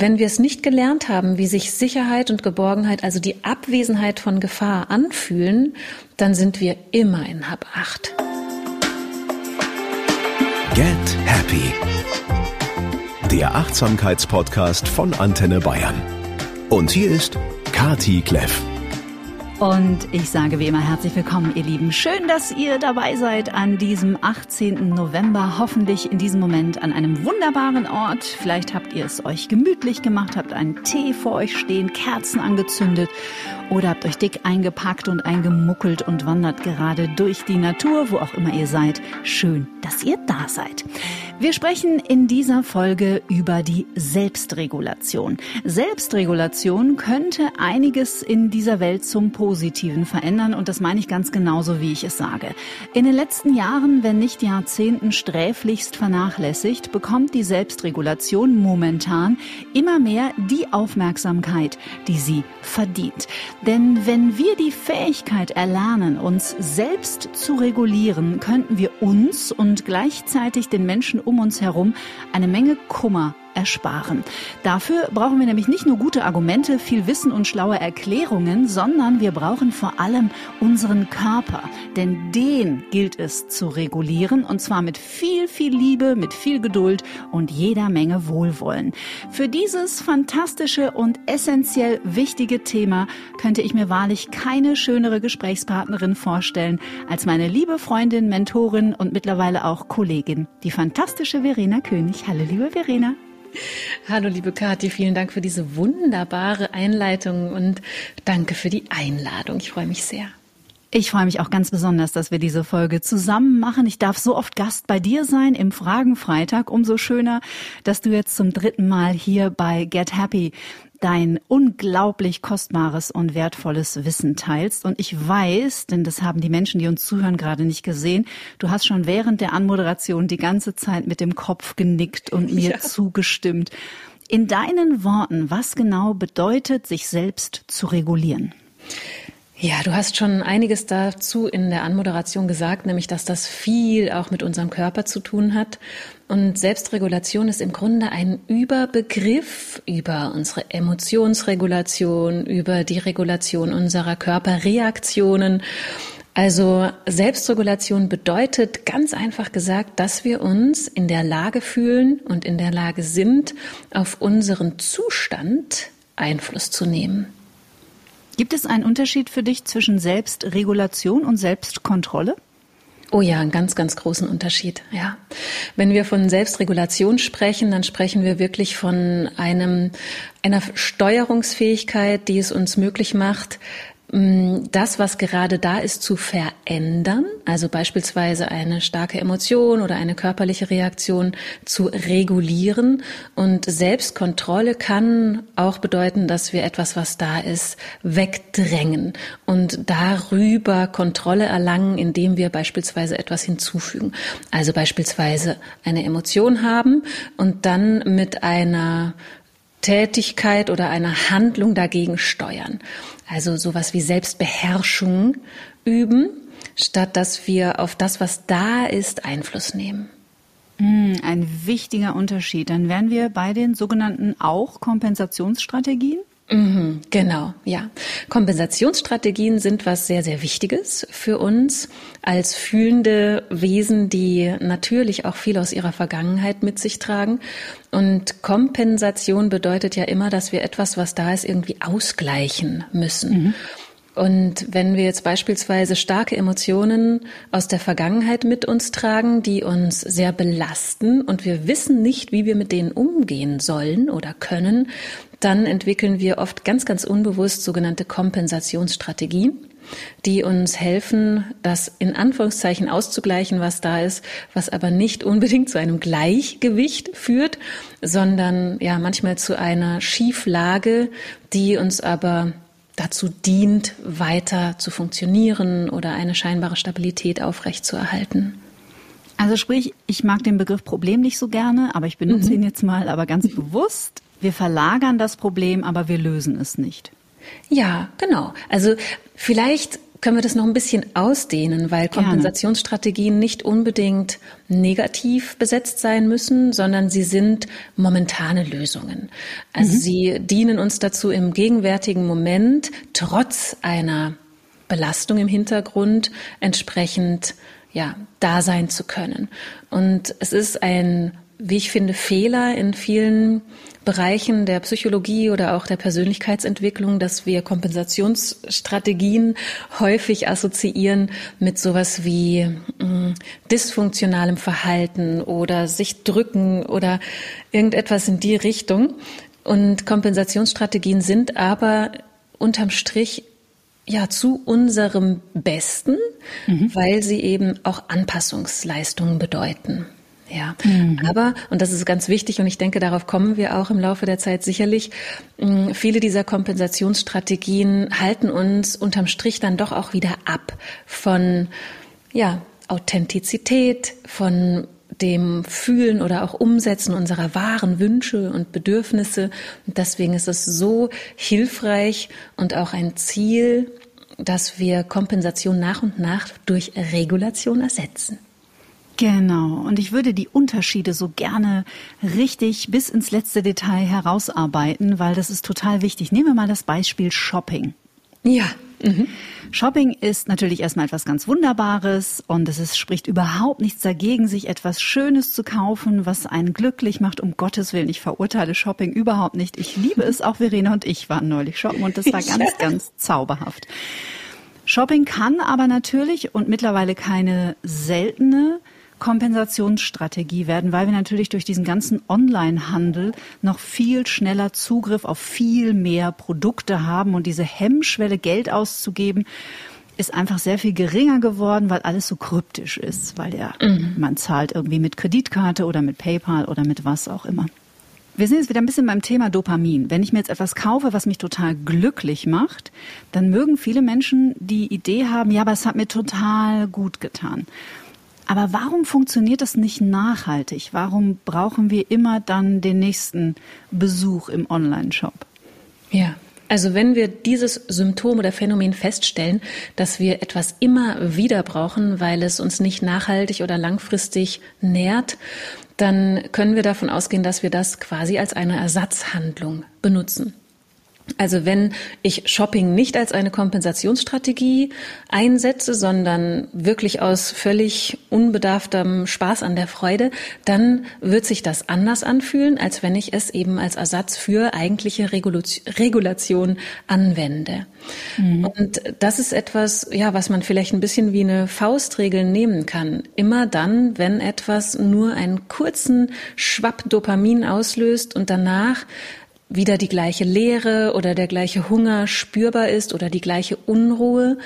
wenn wir es nicht gelernt haben, wie sich Sicherheit und Geborgenheit, also die Abwesenheit von Gefahr anfühlen, dann sind wir immer in Hab 8. Get Happy. Der Achtsamkeitspodcast von Antenne Bayern. Und hier ist Kati Kleff. Und ich sage wie immer herzlich willkommen, ihr Lieben. Schön, dass ihr dabei seid an diesem 18. November. Hoffentlich in diesem Moment an einem wunderbaren Ort. Vielleicht habt ihr es euch gemütlich gemacht, habt einen Tee vor euch stehen, Kerzen angezündet oder habt euch dick eingepackt und eingemuckelt und wandert gerade durch die Natur, wo auch immer ihr seid. Schön, dass ihr da seid. Wir sprechen in dieser Folge über die Selbstregulation. Selbstregulation könnte einiges in dieser Welt zum Positiven verändern und das meine ich ganz genauso, wie ich es sage. In den letzten Jahren, wenn nicht Jahrzehnten sträflichst vernachlässigt, bekommt die Selbstregulation momentan immer mehr die Aufmerksamkeit, die sie verdient. Denn wenn wir die Fähigkeit erlernen, uns selbst zu regulieren, könnten wir uns und gleichzeitig den Menschen um uns herum eine Menge Kummer ersparen. Dafür brauchen wir nämlich nicht nur gute Argumente, viel Wissen und schlaue Erklärungen, sondern wir brauchen vor allem unseren Körper. Denn den gilt es zu regulieren und zwar mit viel, viel Liebe, mit viel Geduld und jeder Menge Wohlwollen. Für dieses fantastische und essentiell wichtige Thema könnte ich mir wahrlich keine schönere Gesprächspartnerin vorstellen als meine liebe Freundin, Mentorin und mittlerweile auch Kollegin, die fantastische Verena König. Hallo, liebe Verena. Hallo, liebe Kathi, vielen Dank für diese wunderbare Einleitung und danke für die Einladung. Ich freue mich sehr. Ich freue mich auch ganz besonders, dass wir diese Folge zusammen machen. Ich darf so oft Gast bei dir sein im Fragenfreitag. Umso schöner, dass du jetzt zum dritten Mal hier bei Get Happy dein unglaublich kostbares und wertvolles Wissen teilst. Und ich weiß, denn das haben die Menschen, die uns zuhören, gerade nicht gesehen, du hast schon während der Anmoderation die ganze Zeit mit dem Kopf genickt und mir ja. zugestimmt. In deinen Worten, was genau bedeutet, sich selbst zu regulieren? Ja, du hast schon einiges dazu in der Anmoderation gesagt, nämlich dass das viel auch mit unserem Körper zu tun hat. Und Selbstregulation ist im Grunde ein Überbegriff über unsere Emotionsregulation, über die Regulation unserer Körperreaktionen. Also Selbstregulation bedeutet ganz einfach gesagt, dass wir uns in der Lage fühlen und in der Lage sind, auf unseren Zustand Einfluss zu nehmen. Gibt es einen Unterschied für dich zwischen Selbstregulation und Selbstkontrolle? Oh ja, einen ganz, ganz großen Unterschied. Ja. Wenn wir von Selbstregulation sprechen, dann sprechen wir wirklich von einem, einer Steuerungsfähigkeit, die es uns möglich macht, das, was gerade da ist, zu verändern, also beispielsweise eine starke Emotion oder eine körperliche Reaktion zu regulieren. Und Selbstkontrolle kann auch bedeuten, dass wir etwas, was da ist, wegdrängen und darüber Kontrolle erlangen, indem wir beispielsweise etwas hinzufügen. Also beispielsweise eine Emotion haben und dann mit einer Tätigkeit oder einer Handlung dagegen steuern. Also sowas wie Selbstbeherrschung üben, statt dass wir auf das, was da ist, Einfluss nehmen. Hm, ein wichtiger Unterschied. Dann wären wir bei den sogenannten auch Kompensationsstrategien. Mhm, genau, ja. Kompensationsstrategien sind was sehr, sehr Wichtiges für uns als fühlende Wesen, die natürlich auch viel aus ihrer Vergangenheit mit sich tragen. Und Kompensation bedeutet ja immer, dass wir etwas, was da ist, irgendwie ausgleichen müssen. Mhm. Und wenn wir jetzt beispielsweise starke Emotionen aus der Vergangenheit mit uns tragen, die uns sehr belasten und wir wissen nicht, wie wir mit denen umgehen sollen oder können, dann entwickeln wir oft ganz, ganz unbewusst sogenannte Kompensationsstrategien die uns helfen, das in Anführungszeichen auszugleichen, was da ist, was aber nicht unbedingt zu einem Gleichgewicht führt, sondern ja manchmal zu einer Schieflage, die uns aber dazu dient, weiter zu funktionieren oder eine scheinbare Stabilität aufrechtzuerhalten. Also sprich, ich mag den Begriff Problem nicht so gerne, aber ich benutze mhm. ihn jetzt mal, aber ganz bewusst. Wir verlagern das Problem, aber wir lösen es nicht. Ja, genau. Also vielleicht können wir das noch ein bisschen ausdehnen, weil Kompensationsstrategien nicht unbedingt negativ besetzt sein müssen, sondern sie sind momentane Lösungen. Also mhm. sie dienen uns dazu im gegenwärtigen Moment trotz einer Belastung im Hintergrund entsprechend ja, da sein zu können. Und es ist ein, wie ich finde, Fehler in vielen Bereichen der Psychologie oder auch der Persönlichkeitsentwicklung, dass wir Kompensationsstrategien häufig assoziieren mit sowas wie mh, mm, dysfunktionalem Verhalten oder sich drücken oder irgendetwas in die Richtung. Und Kompensationsstrategien sind aber unterm Strich ja zu unserem Besten, mhm. weil sie eben auch Anpassungsleistungen bedeuten. Ja, mhm. aber, und das ist ganz wichtig, und ich denke, darauf kommen wir auch im Laufe der Zeit sicherlich, viele dieser Kompensationsstrategien halten uns unterm Strich dann doch auch wieder ab von, ja, Authentizität, von dem Fühlen oder auch Umsetzen unserer wahren Wünsche und Bedürfnisse. Und deswegen ist es so hilfreich und auch ein Ziel, dass wir Kompensation nach und nach durch Regulation ersetzen. Genau. Und ich würde die Unterschiede so gerne richtig bis ins letzte Detail herausarbeiten, weil das ist total wichtig. Nehmen wir mal das Beispiel Shopping. Ja. Mhm. Shopping ist natürlich erstmal etwas ganz Wunderbares und es ist, spricht überhaupt nichts dagegen, sich etwas Schönes zu kaufen, was einen glücklich macht. Um Gottes Willen, ich verurteile Shopping überhaupt nicht. Ich liebe es. Auch Verena und ich waren neulich shoppen und das war ganz, ganz zauberhaft. Shopping kann aber natürlich und mittlerweile keine seltene Kompensationsstrategie werden, weil wir natürlich durch diesen ganzen Online-Handel noch viel schneller Zugriff auf viel mehr Produkte haben und diese Hemmschwelle, Geld auszugeben, ist einfach sehr viel geringer geworden, weil alles so kryptisch ist, weil ja, mhm. man zahlt irgendwie mit Kreditkarte oder mit PayPal oder mit was auch immer. Wir sind jetzt wieder ein bisschen beim Thema Dopamin. Wenn ich mir jetzt etwas kaufe, was mich total glücklich macht, dann mögen viele Menschen die Idee haben, ja, aber es hat mir total gut getan. Aber warum funktioniert das nicht nachhaltig? Warum brauchen wir immer dann den nächsten Besuch im Online-Shop? Ja. Also wenn wir dieses Symptom oder Phänomen feststellen, dass wir etwas immer wieder brauchen, weil es uns nicht nachhaltig oder langfristig nährt, dann können wir davon ausgehen, dass wir das quasi als eine Ersatzhandlung benutzen. Also wenn ich Shopping nicht als eine Kompensationsstrategie einsetze, sondern wirklich aus völlig unbedarftem Spaß an der Freude, dann wird sich das anders anfühlen, als wenn ich es eben als Ersatz für eigentliche Regulation anwende. Mhm. Und das ist etwas, ja, was man vielleicht ein bisschen wie eine Faustregel nehmen kann. Immer dann, wenn etwas nur einen kurzen Schwapp Dopamin auslöst und danach wieder die gleiche Leere oder der gleiche Hunger spürbar ist oder die gleiche Unruhe,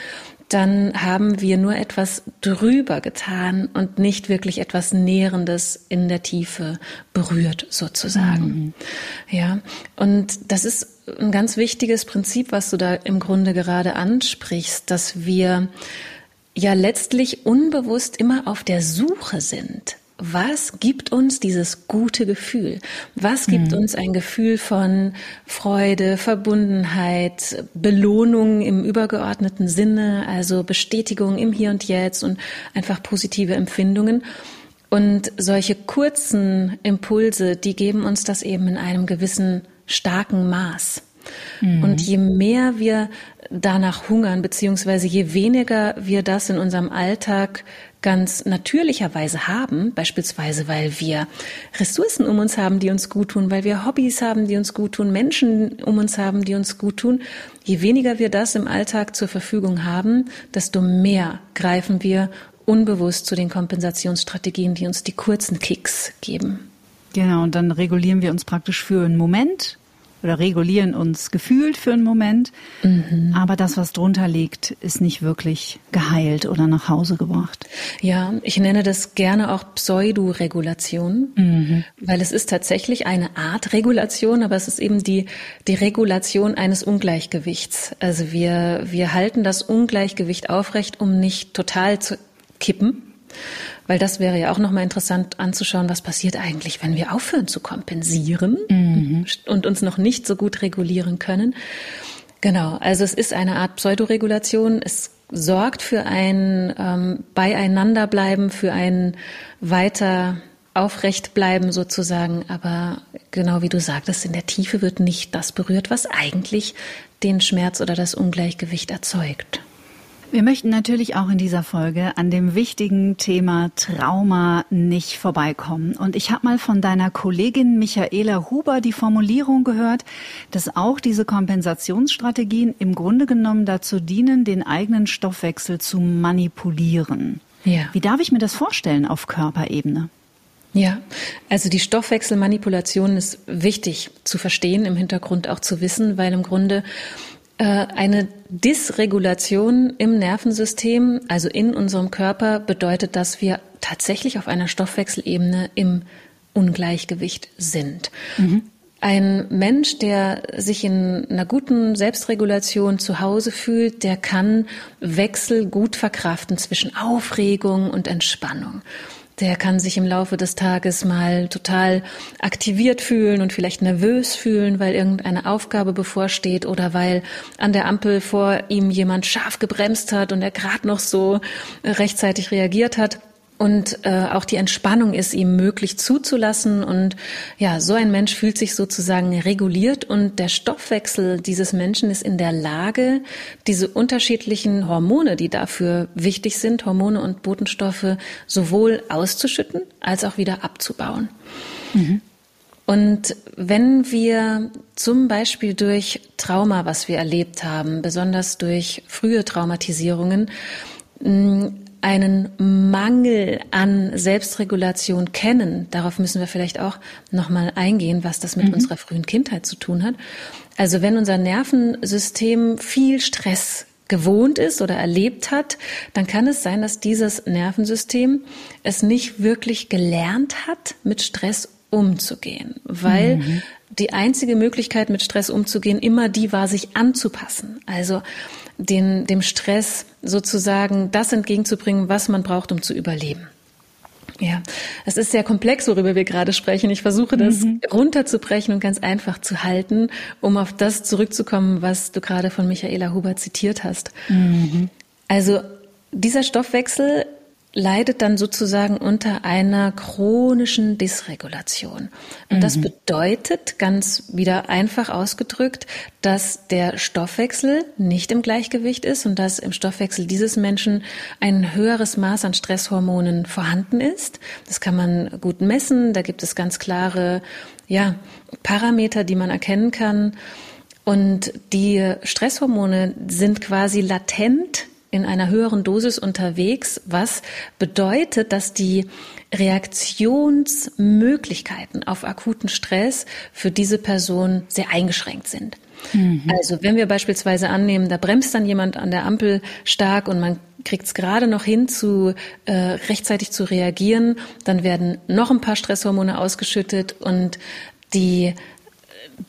dann haben wir nur etwas drüber getan und nicht wirklich etwas Nährendes in der Tiefe berührt sozusagen. Mhm. Ja. Und das ist ein ganz wichtiges Prinzip, was du da im Grunde gerade ansprichst, dass wir ja letztlich unbewusst immer auf der Suche sind was gibt uns dieses gute Gefühl? Was gibt mhm. uns ein Gefühl von Freude, Verbundenheit, Belohnung im übergeordneten Sinne, also Bestätigung im Hier und Jetzt und einfach positive Empfindungen? Und solche kurzen Impulse, die geben uns das eben in einem gewissen starken Maß. Mhm. Und je mehr wir danach hungern, beziehungsweise je weniger wir das in unserem Alltag ganz natürlicherweise haben, beispielsweise weil wir Ressourcen um uns haben, die uns gut tun, weil wir Hobbys haben, die uns gut tun, Menschen um uns haben, die uns gut tun. Je weniger wir das im Alltag zur Verfügung haben, desto mehr greifen wir unbewusst zu den Kompensationsstrategien, die uns die kurzen Kicks geben. Genau, und dann regulieren wir uns praktisch für einen Moment oder regulieren uns gefühlt für einen Moment. Mhm. Aber das, was drunter liegt, ist nicht wirklich geheilt oder nach Hause gebracht. Ja, ich nenne das gerne auch Pseudoregulation, mhm. weil es ist tatsächlich eine Art Regulation, aber es ist eben die, die Regulation eines Ungleichgewichts. Also wir, wir halten das Ungleichgewicht aufrecht, um nicht total zu kippen. Weil das wäre ja auch nochmal interessant anzuschauen, was passiert eigentlich, wenn wir aufhören zu kompensieren mhm. und uns noch nicht so gut regulieren können. Genau, also es ist eine Art Pseudoregulation. Es sorgt für ein ähm, Beieinanderbleiben, für ein weiter aufrecht bleiben sozusagen. Aber genau wie du sagtest, in der Tiefe wird nicht das berührt, was eigentlich den Schmerz oder das Ungleichgewicht erzeugt. Wir möchten natürlich auch in dieser Folge an dem wichtigen Thema Trauma nicht vorbeikommen. Und ich habe mal von deiner Kollegin Michaela Huber die Formulierung gehört, dass auch diese Kompensationsstrategien im Grunde genommen dazu dienen, den eigenen Stoffwechsel zu manipulieren. Ja. Wie darf ich mir das vorstellen auf Körperebene? Ja, also die Stoffwechselmanipulation ist wichtig zu verstehen, im Hintergrund auch zu wissen, weil im Grunde eine Dysregulation im Nervensystem, also in unserem Körper, bedeutet, dass wir tatsächlich auf einer Stoffwechselebene im Ungleichgewicht sind. Mhm. Ein Mensch, der sich in einer guten Selbstregulation zu Hause fühlt, der kann Wechsel gut verkraften zwischen Aufregung und Entspannung. Der kann sich im Laufe des Tages mal total aktiviert fühlen und vielleicht nervös fühlen, weil irgendeine Aufgabe bevorsteht oder weil an der Ampel vor ihm jemand scharf gebremst hat und er gerade noch so rechtzeitig reagiert hat und äh, auch die Entspannung ist ihm möglich zuzulassen und ja, so ein Mensch fühlt sich sozusagen reguliert und der Stoffwechsel dieses Menschen ist in der Lage, diese unterschiedlichen Hormone, die dafür wichtig sind, Hormone und Botenstoffe sowohl auszuschütten als auch wieder abzubauen. Mhm. Und wenn wir zum Beispiel durch Trauma, was wir erlebt haben, besonders durch frühe Traumatisierungen, einen Mangel an Selbstregulation kennen, darauf müssen wir vielleicht auch nochmal eingehen, was das mit mhm. unserer frühen Kindheit zu tun hat. Also wenn unser Nervensystem viel Stress gewohnt ist oder erlebt hat, dann kann es sein, dass dieses Nervensystem es nicht wirklich gelernt hat, mit Stress umzugehen, weil mhm. die einzige Möglichkeit, mit Stress umzugehen, immer die war, sich anzupassen. Also den, dem Stress sozusagen das entgegenzubringen, was man braucht, um zu überleben. Ja, es ist sehr komplex, worüber wir gerade sprechen. Ich versuche das mhm. runterzubrechen und ganz einfach zu halten, um auf das zurückzukommen, was du gerade von Michaela Huber zitiert hast. Mhm. Also dieser Stoffwechsel leidet dann sozusagen unter einer chronischen Dysregulation. Und mhm. das bedeutet, ganz wieder einfach ausgedrückt, dass der Stoffwechsel nicht im Gleichgewicht ist und dass im Stoffwechsel dieses Menschen ein höheres Maß an Stresshormonen vorhanden ist. Das kann man gut messen. Da gibt es ganz klare, ja, Parameter, die man erkennen kann. Und die Stresshormone sind quasi latent in einer höheren Dosis unterwegs, was bedeutet, dass die Reaktionsmöglichkeiten auf akuten Stress für diese Person sehr eingeschränkt sind. Mhm. Also wenn wir beispielsweise annehmen, da bremst dann jemand an der Ampel stark und man kriegt es gerade noch hin, zu äh, rechtzeitig zu reagieren, dann werden noch ein paar Stresshormone ausgeschüttet und die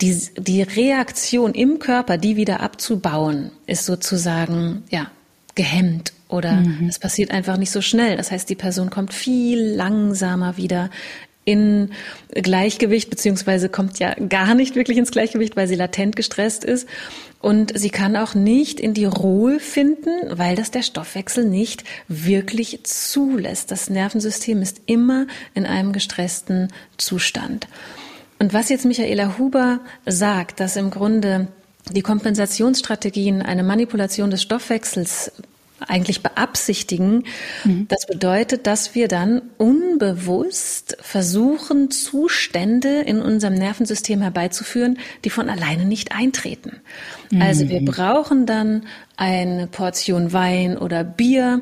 die, die Reaktion im Körper, die wieder abzubauen, ist sozusagen ja gehemmt oder mhm. es passiert einfach nicht so schnell. Das heißt, die Person kommt viel langsamer wieder in Gleichgewicht, beziehungsweise kommt ja gar nicht wirklich ins Gleichgewicht, weil sie latent gestresst ist. Und sie kann auch nicht in die Ruhe finden, weil das der Stoffwechsel nicht wirklich zulässt. Das Nervensystem ist immer in einem gestressten Zustand. Und was jetzt Michaela Huber sagt, dass im Grunde die Kompensationsstrategien eine Manipulation des Stoffwechsels eigentlich beabsichtigen. Mhm. Das bedeutet, dass wir dann unbewusst versuchen, Zustände in unserem Nervensystem herbeizuführen, die von alleine nicht eintreten. Mhm. Also wir brauchen dann eine Portion Wein oder Bier,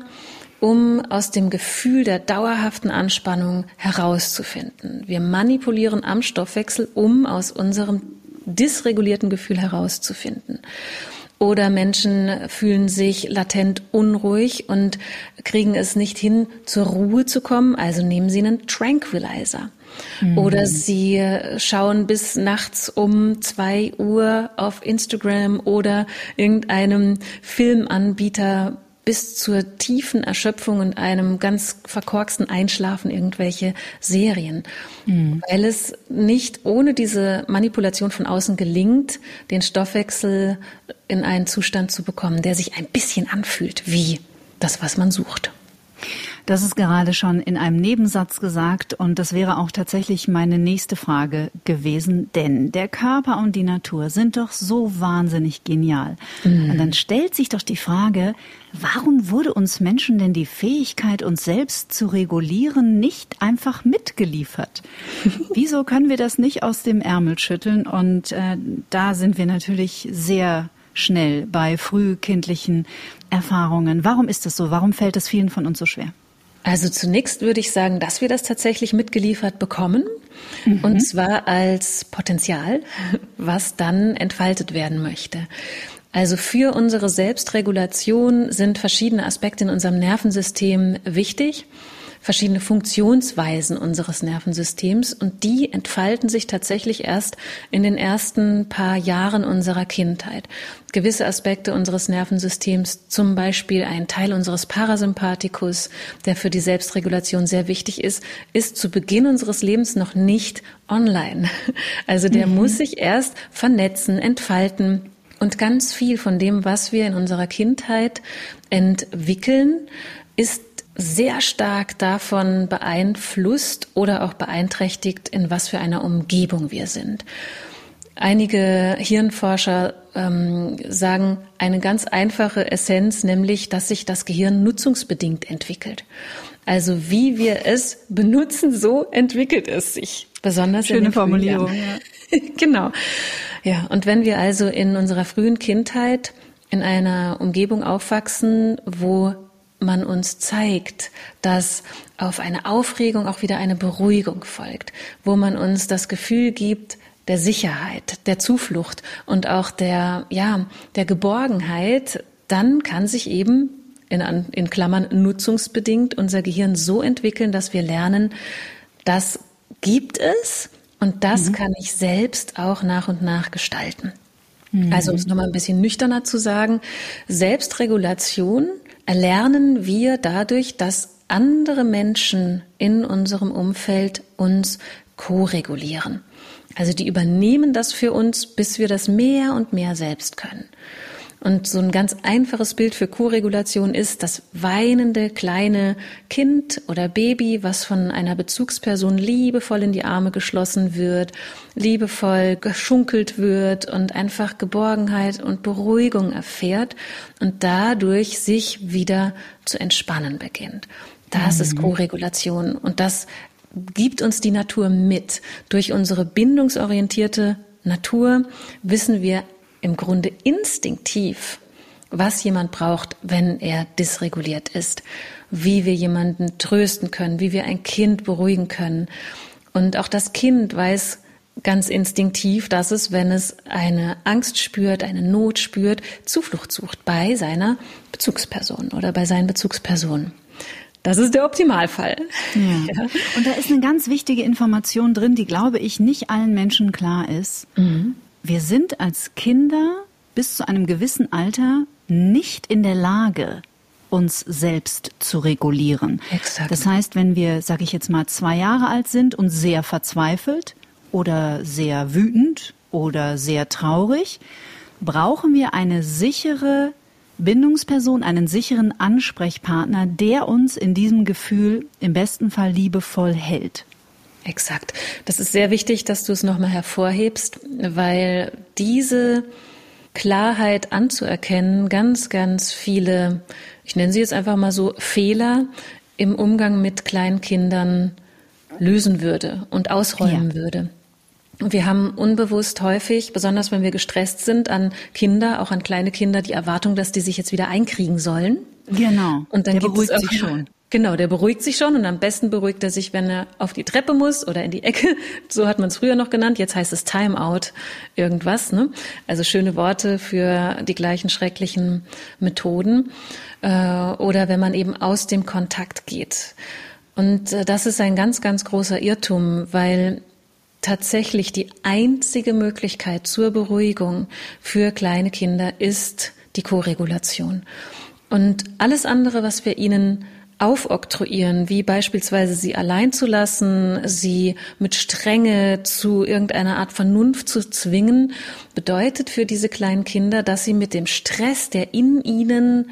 um aus dem Gefühl der dauerhaften Anspannung herauszufinden. Wir manipulieren am Stoffwechsel, um aus unserem dysregulierten Gefühl herauszufinden. Oder Menschen fühlen sich latent unruhig und kriegen es nicht hin, zur Ruhe zu kommen, also nehmen sie einen Tranquilizer. Mhm. Oder sie schauen bis nachts um zwei Uhr auf Instagram oder irgendeinem Filmanbieter bis zur tiefen Erschöpfung und einem ganz verkorksten Einschlafen irgendwelche Serien, mhm. weil es nicht ohne diese Manipulation von außen gelingt, den Stoffwechsel in einen Zustand zu bekommen, der sich ein bisschen anfühlt wie das, was man sucht. Das ist gerade schon in einem Nebensatz gesagt und das wäre auch tatsächlich meine nächste Frage gewesen, denn der Körper und die Natur sind doch so wahnsinnig genial. Mhm. Und dann stellt sich doch die Frage, warum wurde uns Menschen denn die Fähigkeit, uns selbst zu regulieren, nicht einfach mitgeliefert? Wieso können wir das nicht aus dem Ärmel schütteln? Und äh, da sind wir natürlich sehr schnell bei frühkindlichen Erfahrungen. Warum ist das so? Warum fällt es vielen von uns so schwer? Also zunächst würde ich sagen, dass wir das tatsächlich mitgeliefert bekommen. Mhm. Und zwar als Potenzial, was dann entfaltet werden möchte. Also für unsere Selbstregulation sind verschiedene Aspekte in unserem Nervensystem wichtig verschiedene Funktionsweisen unseres Nervensystems und die entfalten sich tatsächlich erst in den ersten paar Jahren unserer Kindheit. Gewisse Aspekte unseres Nervensystems, zum Beispiel ein Teil unseres Parasympathikus, der für die Selbstregulation sehr wichtig ist, ist zu Beginn unseres Lebens noch nicht online. Also der mhm. muss sich erst vernetzen, entfalten. Und ganz viel von dem, was wir in unserer Kindheit entwickeln, ist sehr stark davon beeinflusst oder auch beeinträchtigt, in was für einer Umgebung wir sind. Einige Hirnforscher ähm, sagen eine ganz einfache Essenz, nämlich, dass sich das Gehirn nutzungsbedingt entwickelt. Also wie wir es benutzen, so entwickelt es sich. Besonders Schöne Formulierung. Ja. genau. Ja, und wenn wir also in unserer frühen Kindheit in einer Umgebung aufwachsen, wo man uns zeigt, dass auf eine Aufregung auch wieder eine Beruhigung folgt, wo man uns das Gefühl gibt, der Sicherheit, der Zuflucht und auch der, ja, der Geborgenheit, dann kann sich eben in, in Klammern nutzungsbedingt unser Gehirn so entwickeln, dass wir lernen, das gibt es und das mhm. kann ich selbst auch nach und nach gestalten. Mhm. Also um es nochmal ein bisschen nüchterner zu sagen, Selbstregulation erlernen wir dadurch, dass andere Menschen in unserem Umfeld uns ko-regulieren. Also die übernehmen das für uns, bis wir das mehr und mehr selbst können. Und so ein ganz einfaches Bild für Co-Regulation ist das weinende kleine Kind oder Baby, was von einer Bezugsperson liebevoll in die Arme geschlossen wird, liebevoll geschunkelt wird und einfach Geborgenheit und Beruhigung erfährt und dadurch sich wieder zu entspannen beginnt. Das mhm. ist Co-Regulation und das gibt uns die Natur mit. Durch unsere bindungsorientierte Natur wissen wir im Grunde instinktiv, was jemand braucht, wenn er dysreguliert ist, wie wir jemanden trösten können, wie wir ein Kind beruhigen können. Und auch das Kind weiß ganz instinktiv, dass es, wenn es eine Angst spürt, eine Not spürt, Zuflucht sucht bei seiner Bezugsperson oder bei seinen Bezugspersonen. Das ist der Optimalfall. Ja. ja. Und da ist eine ganz wichtige Information drin, die, glaube ich, nicht allen Menschen klar ist. Mhm. Wir sind als Kinder bis zu einem gewissen Alter nicht in der Lage, uns selbst zu regulieren. Exakt. Das heißt, wenn wir, sage ich jetzt mal, zwei Jahre alt sind und sehr verzweifelt oder sehr wütend oder sehr traurig, brauchen wir eine sichere Bindungsperson, einen sicheren Ansprechpartner, der uns in diesem Gefühl im besten Fall liebevoll hält. Exakt. Das ist sehr wichtig, dass du es nochmal hervorhebst, weil diese Klarheit anzuerkennen ganz, ganz viele, ich nenne sie jetzt einfach mal so, Fehler im Umgang mit Kleinkindern lösen würde und ausräumen ja. würde. Wir haben unbewusst häufig, besonders wenn wir gestresst sind, an Kinder, auch an kleine Kinder, die Erwartung, dass die sich jetzt wieder einkriegen sollen. Genau. Und dann Der gibt es auch, sich schon. Genau, der beruhigt sich schon und am besten beruhigt er sich, wenn er auf die Treppe muss oder in die Ecke. So hat man es früher noch genannt. Jetzt heißt es Timeout irgendwas. Ne? Also schöne Worte für die gleichen schrecklichen Methoden. Äh, oder wenn man eben aus dem Kontakt geht. Und äh, das ist ein ganz, ganz großer Irrtum, weil tatsächlich die einzige Möglichkeit zur Beruhigung für kleine Kinder ist die Koregulation. Und alles andere, was wir ihnen aufoktroyieren, wie beispielsweise sie allein zu lassen, sie mit Strenge zu irgendeiner Art Vernunft zu zwingen, bedeutet für diese kleinen Kinder, dass sie mit dem Stress, der in ihnen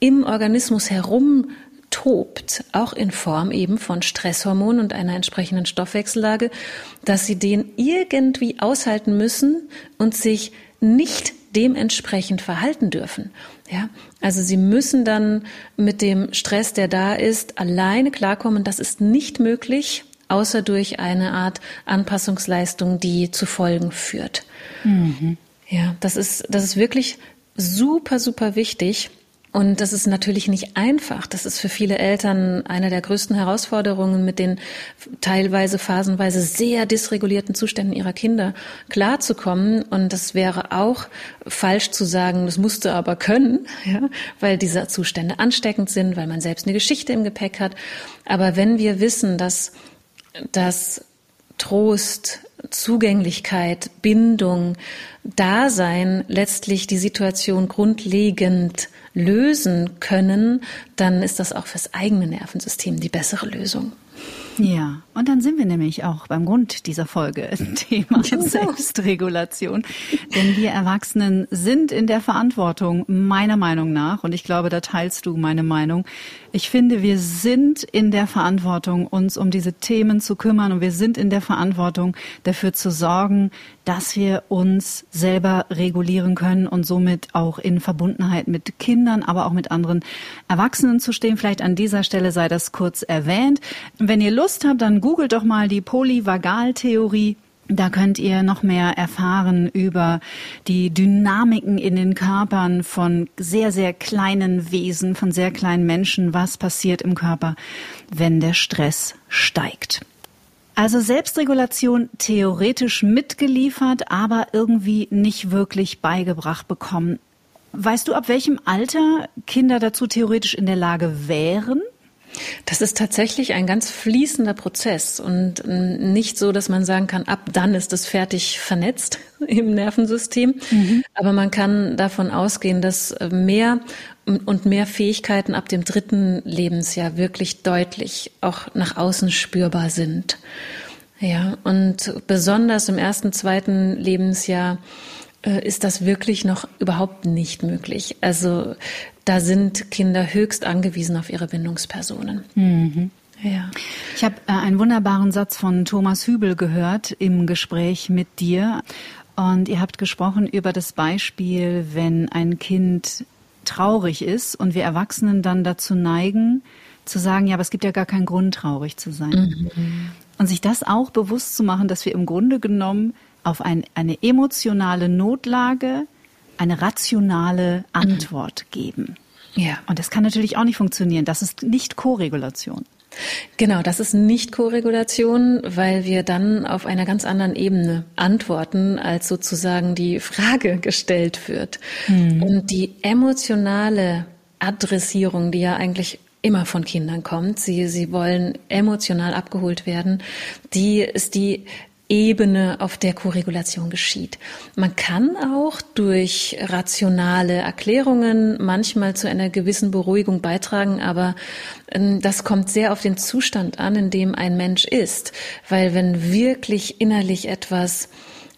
im Organismus herum tobt, auch in Form eben von Stresshormonen und einer entsprechenden Stoffwechsellage, dass sie den irgendwie aushalten müssen und sich nicht dementsprechend verhalten dürfen. Ja, also sie müssen dann mit dem Stress, der da ist, alleine klarkommen. Das ist nicht möglich, außer durch eine Art Anpassungsleistung, die zu Folgen führt. Mhm. Ja, das ist, das ist wirklich super, super wichtig. Und das ist natürlich nicht einfach. Das ist für viele Eltern eine der größten Herausforderungen, mit den teilweise phasenweise sehr dysregulierten Zuständen ihrer Kinder klarzukommen. Und das wäre auch falsch zu sagen, das musst du aber können, ja, weil diese Zustände ansteckend sind, weil man selbst eine Geschichte im Gepäck hat. Aber wenn wir wissen, dass, dass Trost, Zugänglichkeit, Bindung, Dasein letztlich die Situation grundlegend lösen können, dann ist das auch fürs eigene Nervensystem die bessere Lösung. Ja, und dann sind wir nämlich auch beim Grund dieser Folge, Thema genau. Selbstregulation. Denn wir Erwachsenen sind in der Verantwortung, meiner Meinung nach, und ich glaube, da teilst du meine Meinung. Ich finde, wir sind in der Verantwortung, uns um diese Themen zu kümmern und wir sind in der Verantwortung, dafür zu sorgen, dass wir uns selber regulieren können und somit auch in Verbundenheit mit Kindern, aber auch mit anderen Erwachsenen zu stehen. Vielleicht an dieser Stelle sei das kurz erwähnt. Wenn ihr Lust habt, dann googelt doch mal die Polyvagaltheorie. Da könnt ihr noch mehr erfahren über die Dynamiken in den Körpern von sehr, sehr kleinen Wesen, von sehr kleinen Menschen, was passiert im Körper, wenn der Stress steigt. Also Selbstregulation theoretisch mitgeliefert, aber irgendwie nicht wirklich beigebracht bekommen. Weißt du, ab welchem Alter Kinder dazu theoretisch in der Lage wären? Das ist tatsächlich ein ganz fließender Prozess und nicht so, dass man sagen kann, ab dann ist es fertig vernetzt im Nervensystem. Mhm. Aber man kann davon ausgehen, dass mehr und mehr Fähigkeiten ab dem dritten Lebensjahr wirklich deutlich auch nach außen spürbar sind. Ja, und besonders im ersten, zweiten Lebensjahr äh, ist das wirklich noch überhaupt nicht möglich. Also da sind Kinder höchst angewiesen auf ihre Bindungspersonen. Mhm. Ja. Ich habe äh, einen wunderbaren Satz von Thomas Hübel gehört im Gespräch mit dir. Und ihr habt gesprochen über das Beispiel, wenn ein Kind traurig ist und wir Erwachsenen dann dazu neigen, zu sagen, ja, aber es gibt ja gar keinen Grund, traurig zu sein. Mhm. Und sich das auch bewusst zu machen, dass wir im Grunde genommen auf ein, eine emotionale Notlage eine rationale Antwort geben. Ja. Und das kann natürlich auch nicht funktionieren. Das ist nicht Koregulation. Genau, das ist nicht Koregulation, weil wir dann auf einer ganz anderen Ebene antworten, als sozusagen die Frage gestellt wird. Mhm. Und die emotionale Adressierung, die ja eigentlich immer von Kindern kommt, sie, sie wollen emotional abgeholt werden, die ist die Ebene, auf der Korregulation geschieht. Man kann auch durch rationale Erklärungen manchmal zu einer gewissen Beruhigung beitragen, aber ähm, das kommt sehr auf den Zustand an, in dem ein Mensch ist. Weil wenn wirklich innerlich etwas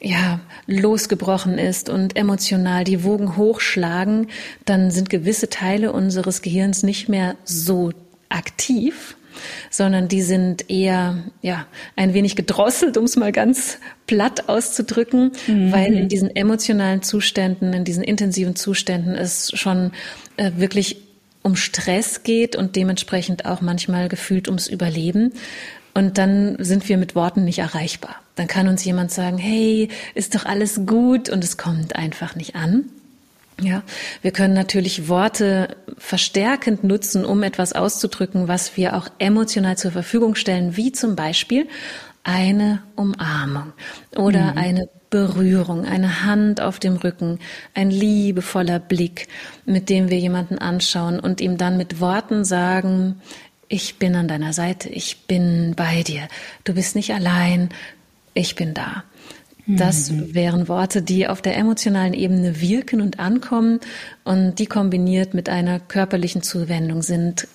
ja, losgebrochen ist und emotional die Wogen hochschlagen, dann sind gewisse Teile unseres Gehirns nicht mehr so aktiv sondern die sind eher ja ein wenig gedrosselt, um es mal ganz platt auszudrücken, mhm. weil in diesen emotionalen Zuständen, in diesen intensiven Zuständen es schon äh, wirklich um Stress geht und dementsprechend auch manchmal gefühlt ums Überleben. Und dann sind wir mit Worten nicht erreichbar. Dann kann uns jemand sagen, hey, ist doch alles gut und es kommt einfach nicht an. Ja, wir können natürlich Worte verstärkend nutzen, um etwas auszudrücken, was wir auch emotional zur Verfügung stellen, wie zum Beispiel eine Umarmung oder mhm. eine Berührung, eine Hand auf dem Rücken, ein liebevoller Blick, mit dem wir jemanden anschauen und ihm dann mit Worten sagen, ich bin an deiner Seite, ich bin bei dir, du bist nicht allein, ich bin da. Das mhm. wären Worte, die auf der emotionalen Ebene wirken und ankommen und die kombiniert mit einer körperlichen Zuwendung sind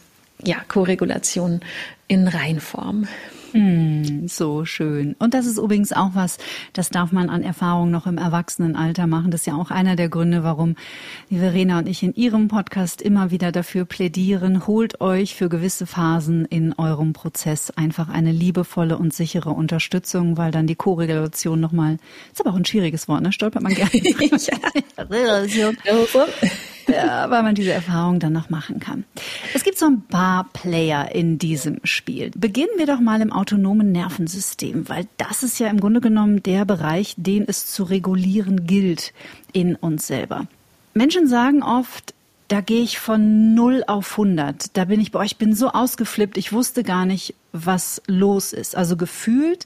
ja Koregulation in Reinform. Mm, so schön. Und das ist übrigens auch was, das darf man an Erfahrung noch im Erwachsenenalter machen. Das ist ja auch einer der Gründe, warum die Verena und ich in ihrem Podcast immer wieder dafür plädieren, holt euch für gewisse Phasen in eurem Prozess einfach eine liebevolle und sichere Unterstützung, weil dann die Korrelation nochmal, ist aber auch ein schwieriges Wort, ne? Stolpert man gerne. Relation. ja, weil man diese Erfahrung dann noch machen kann. Es gibt so ein paar Player in diesem Spiel. Beginnen wir doch mal im autonomen Nervensystem, weil das ist ja im Grunde genommen der Bereich, den es zu regulieren gilt in uns selber. Menschen sagen oft, da gehe ich von 0 auf 100. Da bin ich bei euch, bin so ausgeflippt, ich wusste gar nicht, was los ist. Also gefühlt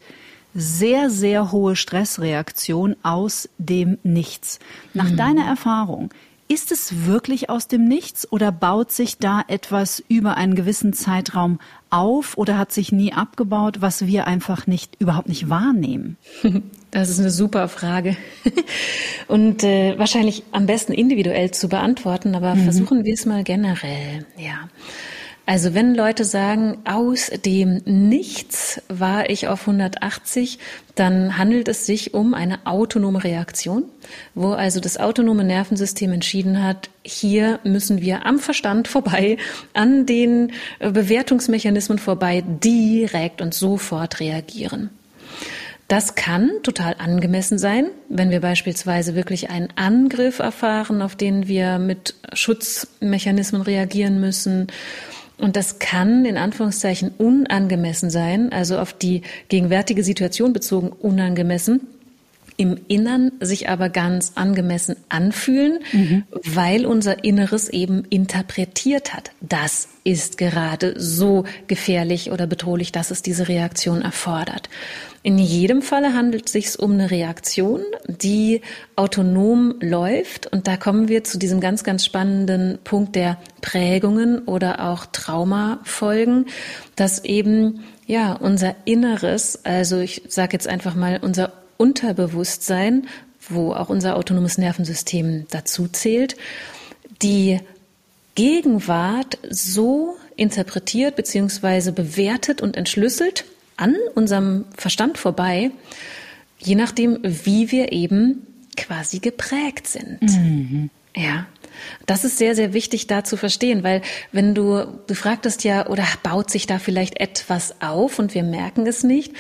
sehr, sehr hohe Stressreaktion aus dem Nichts. Nach mhm. deiner Erfahrung, ist es wirklich aus dem Nichts oder baut sich da etwas über einen gewissen Zeitraum auf oder hat sich nie abgebaut, was wir einfach nicht überhaupt nicht wahrnehmen? Das ist eine super Frage und äh, wahrscheinlich am besten individuell zu beantworten, aber mhm. versuchen wir es mal generell. Ja. Also wenn Leute sagen, aus dem Nichts war ich auf 180, dann handelt es sich um eine autonome Reaktion, wo also das autonome Nervensystem entschieden hat, hier müssen wir am Verstand vorbei, an den Bewertungsmechanismen vorbei, direkt und sofort reagieren. Das kann total angemessen sein, wenn wir beispielsweise wirklich einen Angriff erfahren, auf den wir mit Schutzmechanismen reagieren müssen und das kann in Anführungszeichen unangemessen sein, also auf die gegenwärtige Situation bezogen unangemessen im Innern sich aber ganz angemessen anfühlen, mhm. weil unser Inneres eben interpretiert hat. Das ist gerade so gefährlich oder bedrohlich, dass es diese Reaktion erfordert. In jedem Falle handelt es sich um eine Reaktion, die autonom läuft. Und da kommen wir zu diesem ganz, ganz spannenden Punkt der Prägungen oder auch Traumafolgen, dass eben ja unser Inneres, also ich sage jetzt einfach mal unser Unterbewusstsein, wo auch unser autonomes Nervensystem dazu zählt, die Gegenwart so interpretiert bzw. bewertet und entschlüsselt an unserem Verstand vorbei, je nachdem, wie wir eben quasi geprägt sind. Mhm. Ja. Das ist sehr, sehr wichtig da zu verstehen, weil wenn du, du fragtest ja, oder baut sich da vielleicht etwas auf und wir merken es nicht,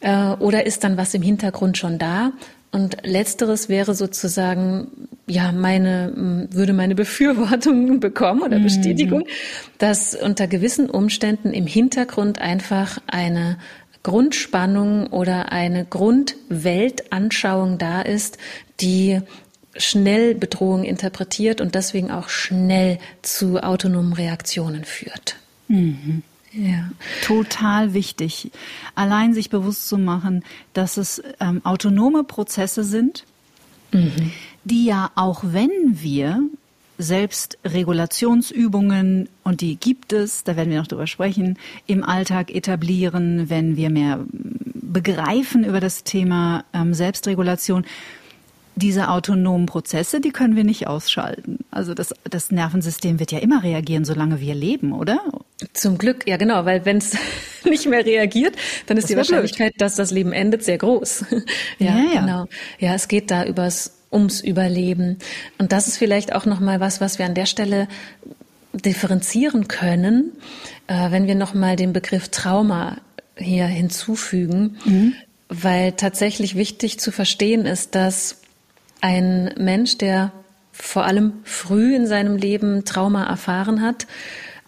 äh, oder ist dann was im Hintergrund schon da? Und letzteres wäre sozusagen, ja, meine, würde meine Befürwortung bekommen oder mhm. Bestätigung, mhm. dass unter gewissen Umständen im Hintergrund einfach eine Grundspannung oder eine Grundweltanschauung da ist, die schnell Bedrohung interpretiert und deswegen auch schnell zu autonomen Reaktionen führt. Mhm. Ja. Total wichtig. Allein sich bewusst zu machen, dass es ähm, autonome Prozesse sind, mhm. die ja auch wenn wir Selbstregulationsübungen, und die gibt es, da werden wir noch drüber sprechen, im Alltag etablieren, wenn wir mehr begreifen über das Thema ähm, Selbstregulation, diese autonomen Prozesse, die können wir nicht ausschalten. Also das, das Nervensystem wird ja immer reagieren, solange wir leben, oder? Zum Glück, ja genau, weil wenn es nicht mehr reagiert, dann ist die Wahrscheinlichkeit, blöd. dass das Leben endet, sehr groß. ja, ja, ja, genau. Ja, es geht da übers ums Überleben. Und das ist vielleicht auch noch mal was, was wir an der Stelle differenzieren können, äh, wenn wir noch mal den Begriff Trauma hier hinzufügen, mhm. weil tatsächlich wichtig zu verstehen ist, dass ein Mensch, der vor allem früh in seinem Leben Trauma erfahren hat,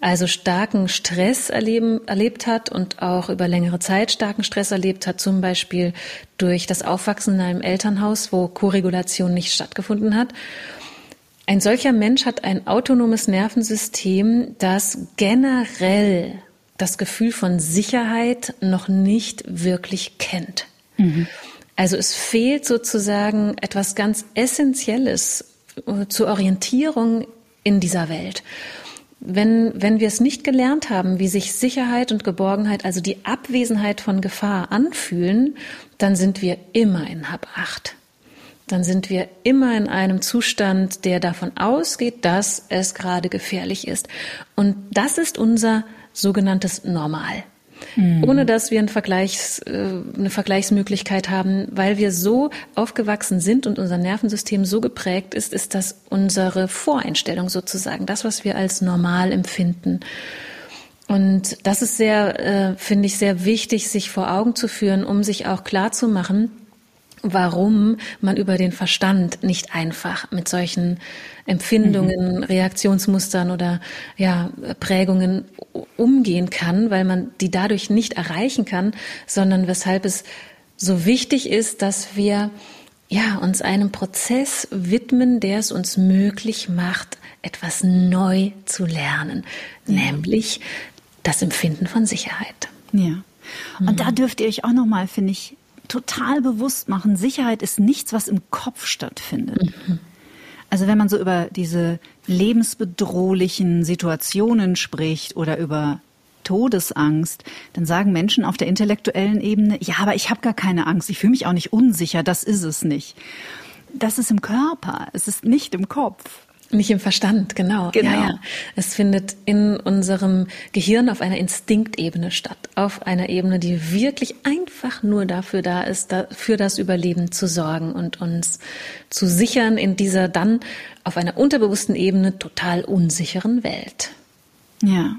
also starken Stress erleben, erlebt hat und auch über längere Zeit starken Stress erlebt hat, zum Beispiel durch das Aufwachsen in einem Elternhaus, wo Koregulation nicht stattgefunden hat. Ein solcher Mensch hat ein autonomes Nervensystem, das generell das Gefühl von Sicherheit noch nicht wirklich kennt. Mhm. Also es fehlt sozusagen etwas ganz Essentielles zur Orientierung in dieser Welt. Wenn, wenn wir es nicht gelernt haben, wie sich Sicherheit und Geborgenheit, also die Abwesenheit von Gefahr anfühlen, dann sind wir immer in Hab 8 dann sind wir immer in einem Zustand, der davon ausgeht, dass es gerade gefährlich ist. Und das ist unser sogenanntes Normal. Mhm. Ohne dass wir ein Vergleichs, äh, eine Vergleichsmöglichkeit haben, weil wir so aufgewachsen sind und unser Nervensystem so geprägt ist, ist das unsere Voreinstellung sozusagen, das, was wir als normal empfinden. Und das ist sehr, äh, finde ich, sehr wichtig, sich vor Augen zu führen, um sich auch klar zu machen, warum man über den Verstand nicht einfach mit solchen Empfindungen, mhm. Reaktionsmustern oder ja, Prägungen umgehen kann, weil man die dadurch nicht erreichen kann, sondern weshalb es so wichtig ist, dass wir ja, uns einem Prozess widmen, der es uns möglich macht, etwas neu zu lernen, ja. nämlich das Empfinden von Sicherheit. Ja. Und mhm. da dürft ihr euch auch noch mal, finde ich, total bewusst machen, Sicherheit ist nichts, was im Kopf stattfindet. Mhm. Also wenn man so über diese lebensbedrohlichen Situationen spricht oder über Todesangst, dann sagen Menschen auf der intellektuellen Ebene, ja, aber ich habe gar keine Angst, ich fühle mich auch nicht unsicher, das ist es nicht. Das ist im Körper, es ist nicht im Kopf. Nicht im Verstand, genau. genau. Ja, ja. Es findet in unserem Gehirn auf einer Instinktebene statt. Auf einer Ebene, die wirklich einfach nur dafür da ist, für das Überleben zu sorgen und uns zu sichern in dieser dann auf einer unterbewussten Ebene total unsicheren Welt. Ja.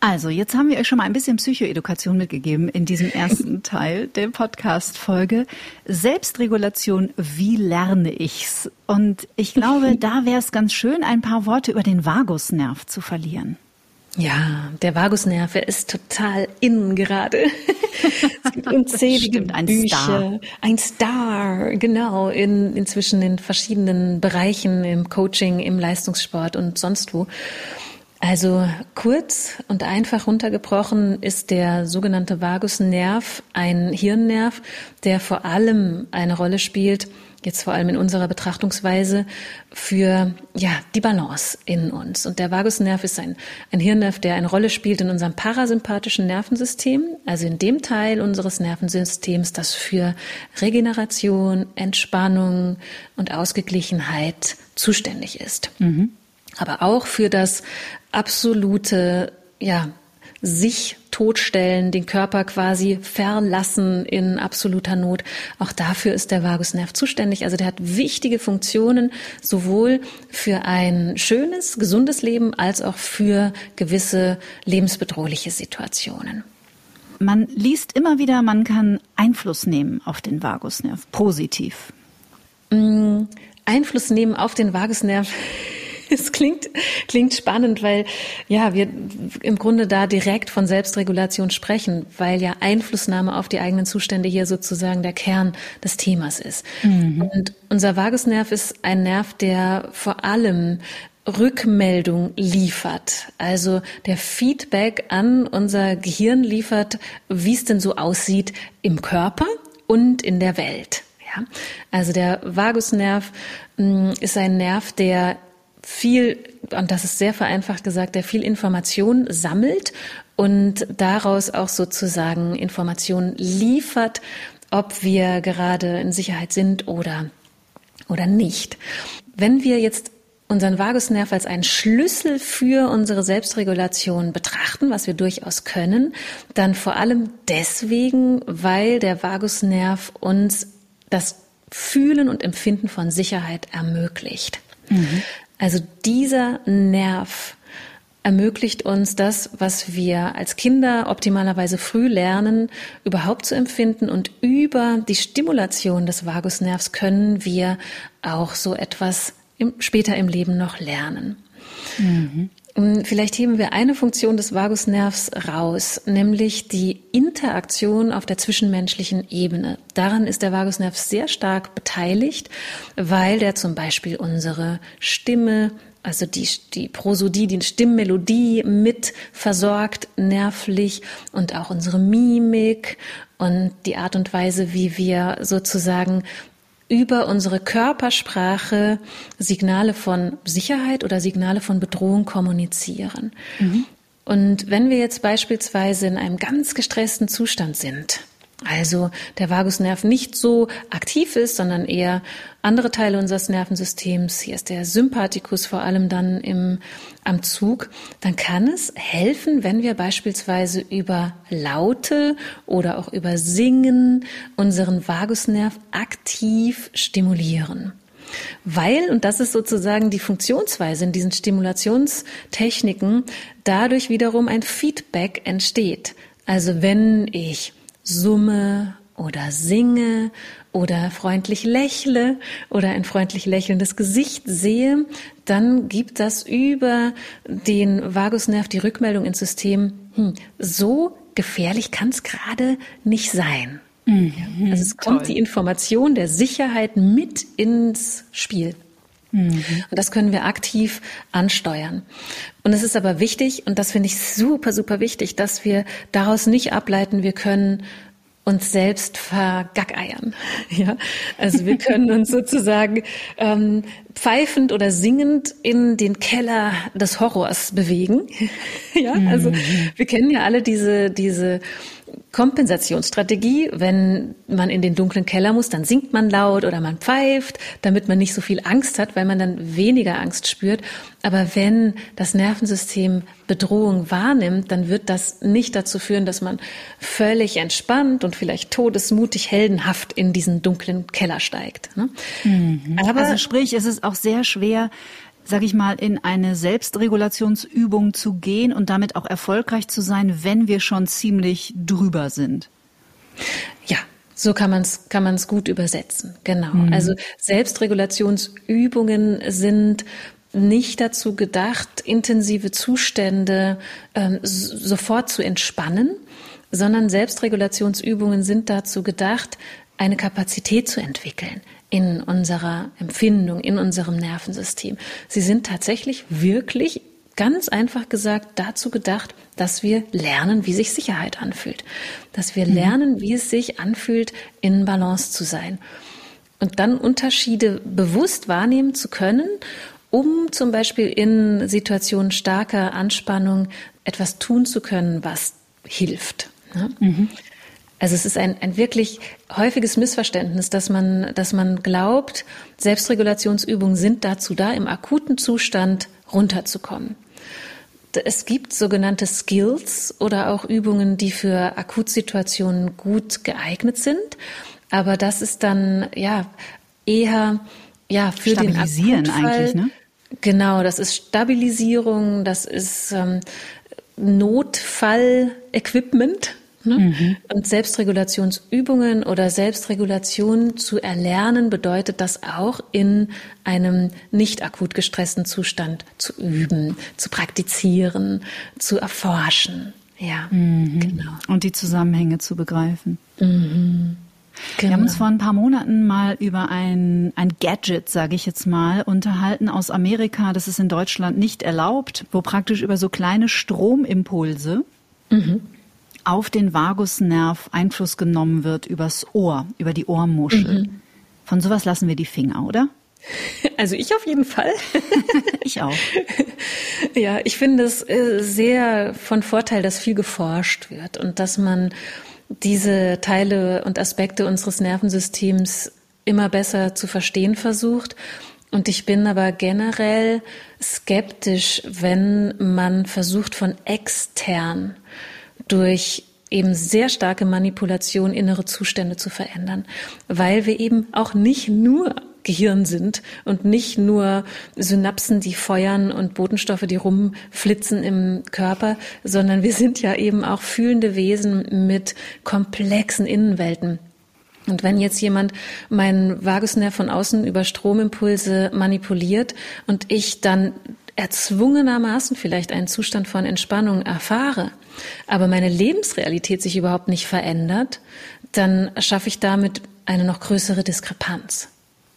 Also, jetzt haben wir euch schon mal ein bisschen Psychoedukation mitgegeben in diesem ersten Teil der Podcast-Folge. Selbstregulation, wie lerne ich's? Und ich glaube, da wäre es ganz schön, ein paar Worte über den Vagusnerv zu verlieren. Ja, der Vagusnerv, er ist total innen gerade. es gibt unzählige Stimmt, ein Bücher. Star. Ein Star, genau, in, inzwischen in verschiedenen Bereichen, im Coaching, im Leistungssport und sonst wo. Also kurz und einfach runtergebrochen ist der sogenannte Vagusnerv ein Hirnnerv, der vor allem eine Rolle spielt, jetzt vor allem in unserer Betrachtungsweise, für ja, die Balance in uns. Und der Vagusnerv ist ein, ein Hirnnerv, der eine Rolle spielt in unserem parasympathischen Nervensystem, also in dem Teil unseres Nervensystems, das für Regeneration, Entspannung und Ausgeglichenheit zuständig ist. Mhm aber auch für das absolute, ja, sich totstellen, den Körper quasi verlassen in absoluter Not. Auch dafür ist der Vagusnerv zuständig. Also der hat wichtige Funktionen sowohl für ein schönes, gesundes Leben als auch für gewisse lebensbedrohliche Situationen. Man liest immer wieder, man kann Einfluss nehmen auf den Vagusnerv, positiv. Mm, Einfluss nehmen auf den Vagusnerv Es klingt, klingt spannend, weil ja, wir im Grunde da direkt von Selbstregulation sprechen, weil ja Einflussnahme auf die eigenen Zustände hier sozusagen der Kern des Themas ist. Mhm. Und unser Vagusnerv ist ein Nerv, der vor allem Rückmeldung liefert, also der Feedback an unser Gehirn liefert, wie es denn so aussieht im Körper und in der Welt. Ja, also der Vagusnerv mm, ist ein Nerv, der viel, und das ist sehr vereinfacht gesagt, der viel Information sammelt und daraus auch sozusagen Informationen liefert, ob wir gerade in Sicherheit sind oder, oder nicht. Wenn wir jetzt unseren Vagusnerv als einen Schlüssel für unsere Selbstregulation betrachten, was wir durchaus können, dann vor allem deswegen, weil der Vagusnerv uns das Fühlen und Empfinden von Sicherheit ermöglicht. Mhm. Also dieser Nerv ermöglicht uns das, was wir als Kinder optimalerweise früh lernen, überhaupt zu empfinden. Und über die Stimulation des Vagusnervs können wir auch so etwas im, später im Leben noch lernen. Mhm. Vielleicht heben wir eine Funktion des Vagusnervs raus, nämlich die Interaktion auf der zwischenmenschlichen Ebene. Daran ist der Vagusnerv sehr stark beteiligt, weil der zum Beispiel unsere Stimme, also die, die Prosodie, die Stimmmelodie mit versorgt nervlich und auch unsere Mimik und die Art und Weise, wie wir sozusagen über unsere Körpersprache Signale von Sicherheit oder Signale von Bedrohung kommunizieren. Mhm. Und wenn wir jetzt beispielsweise in einem ganz gestressten Zustand sind, also der Vagusnerv nicht so aktiv ist, sondern eher andere Teile unseres Nervensystems, hier ist der Sympathikus vor allem dann im, am Zug, dann kann es helfen, wenn wir beispielsweise über Laute oder auch über Singen unseren Vagusnerv aktiv stimulieren. Weil, und das ist sozusagen die Funktionsweise in diesen Stimulationstechniken, dadurch wiederum ein Feedback entsteht. Also wenn ich summe oder singe oder freundlich lächle oder ein freundlich lächelndes Gesicht sehe, dann gibt das über den Vagusnerv die Rückmeldung ins System, hm, so gefährlich kann es gerade nicht sein. Mhm, also es kommt toll. die Information der Sicherheit mit ins Spiel. Mhm. Und das können wir aktiv ansteuern. Und es ist aber wichtig, und das finde ich super, super wichtig, dass wir daraus nicht ableiten, wir können uns selbst vergackeiern. Ja, also wir können uns sozusagen ähm, pfeifend oder singend in den Keller des Horrors bewegen. ja, also mhm. wir kennen ja alle diese diese Kompensationsstrategie, wenn man in den dunklen Keller muss, dann singt man laut oder man pfeift, damit man nicht so viel Angst hat, weil man dann weniger Angst spürt. Aber wenn das Nervensystem Bedrohung wahrnimmt, dann wird das nicht dazu führen, dass man völlig entspannt und vielleicht todesmutig, heldenhaft in diesen dunklen Keller steigt. Ne? Mhm. Aber also sprich, es ist auch sehr schwer, sag ich mal, in eine Selbstregulationsübung zu gehen und damit auch erfolgreich zu sein, wenn wir schon ziemlich drüber sind. Ja, so kann man es kann man's gut übersetzen. Genau. Mhm. Also Selbstregulationsübungen sind nicht dazu gedacht, intensive Zustände ähm, sofort zu entspannen, sondern Selbstregulationsübungen sind dazu gedacht, eine Kapazität zu entwickeln, in unserer Empfindung, in unserem Nervensystem. Sie sind tatsächlich wirklich ganz einfach gesagt dazu gedacht, dass wir lernen, wie sich Sicherheit anfühlt, dass wir mhm. lernen, wie es sich anfühlt, in Balance zu sein und dann Unterschiede bewusst wahrnehmen zu können, um zum Beispiel in Situationen starker Anspannung etwas tun zu können, was hilft. Ne? Mhm. Also es ist ein, ein wirklich häufiges Missverständnis, dass man, dass man glaubt, Selbstregulationsübungen sind dazu da, im akuten Zustand runterzukommen. Es gibt sogenannte Skills oder auch Übungen, die für Akutsituationen gut geeignet sind. Aber das ist dann, ja, eher, ja, für den Akutfall. eigentlich, ne? Genau, das ist Stabilisierung, das ist ähm, Notfall-Equipment, Ne? Mhm. Und Selbstregulationsübungen oder Selbstregulation zu erlernen bedeutet das auch in einem nicht akut gestressten Zustand zu üben, zu praktizieren, zu erforschen. Ja, mhm. genau. Und die Zusammenhänge zu begreifen. Mhm. Genau. Wir haben uns vor ein paar Monaten mal über ein, ein Gadget, sage ich jetzt mal, unterhalten aus Amerika. Das ist in Deutschland nicht erlaubt, wo praktisch über so kleine Stromimpulse mhm auf den Vagusnerv Einfluss genommen wird übers Ohr, über die Ohrmuschel. Mhm. Von sowas lassen wir die Finger, oder? Also ich auf jeden Fall. ich auch. Ja, ich finde es äh, sehr von Vorteil, dass viel geforscht wird und dass man diese Teile und Aspekte unseres Nervensystems immer besser zu verstehen versucht. Und ich bin aber generell skeptisch, wenn man versucht, von extern durch eben sehr starke Manipulation innere Zustände zu verändern, weil wir eben auch nicht nur Gehirn sind und nicht nur Synapsen, die feuern und Botenstoffe, die rumflitzen im Körper, sondern wir sind ja eben auch fühlende Wesen mit komplexen Innenwelten. Und wenn jetzt jemand meinen Vagusnerv von außen über Stromimpulse manipuliert und ich dann erzwungenermaßen vielleicht einen Zustand von Entspannung erfahre, aber meine Lebensrealität sich überhaupt nicht verändert, dann schaffe ich damit eine noch größere Diskrepanz.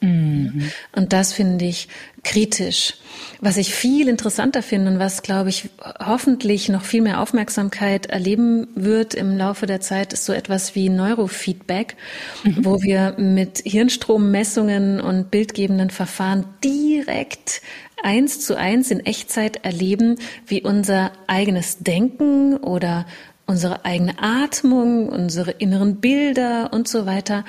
Mhm. Und das finde ich kritisch. Was ich viel interessanter finde und was, glaube ich, hoffentlich noch viel mehr Aufmerksamkeit erleben wird im Laufe der Zeit, ist so etwas wie Neurofeedback, mhm. wo wir mit Hirnstrommessungen und bildgebenden Verfahren direkt eins zu eins in Echtzeit erleben, wie unser eigenes Denken oder unsere eigene Atmung, unsere inneren Bilder und so weiter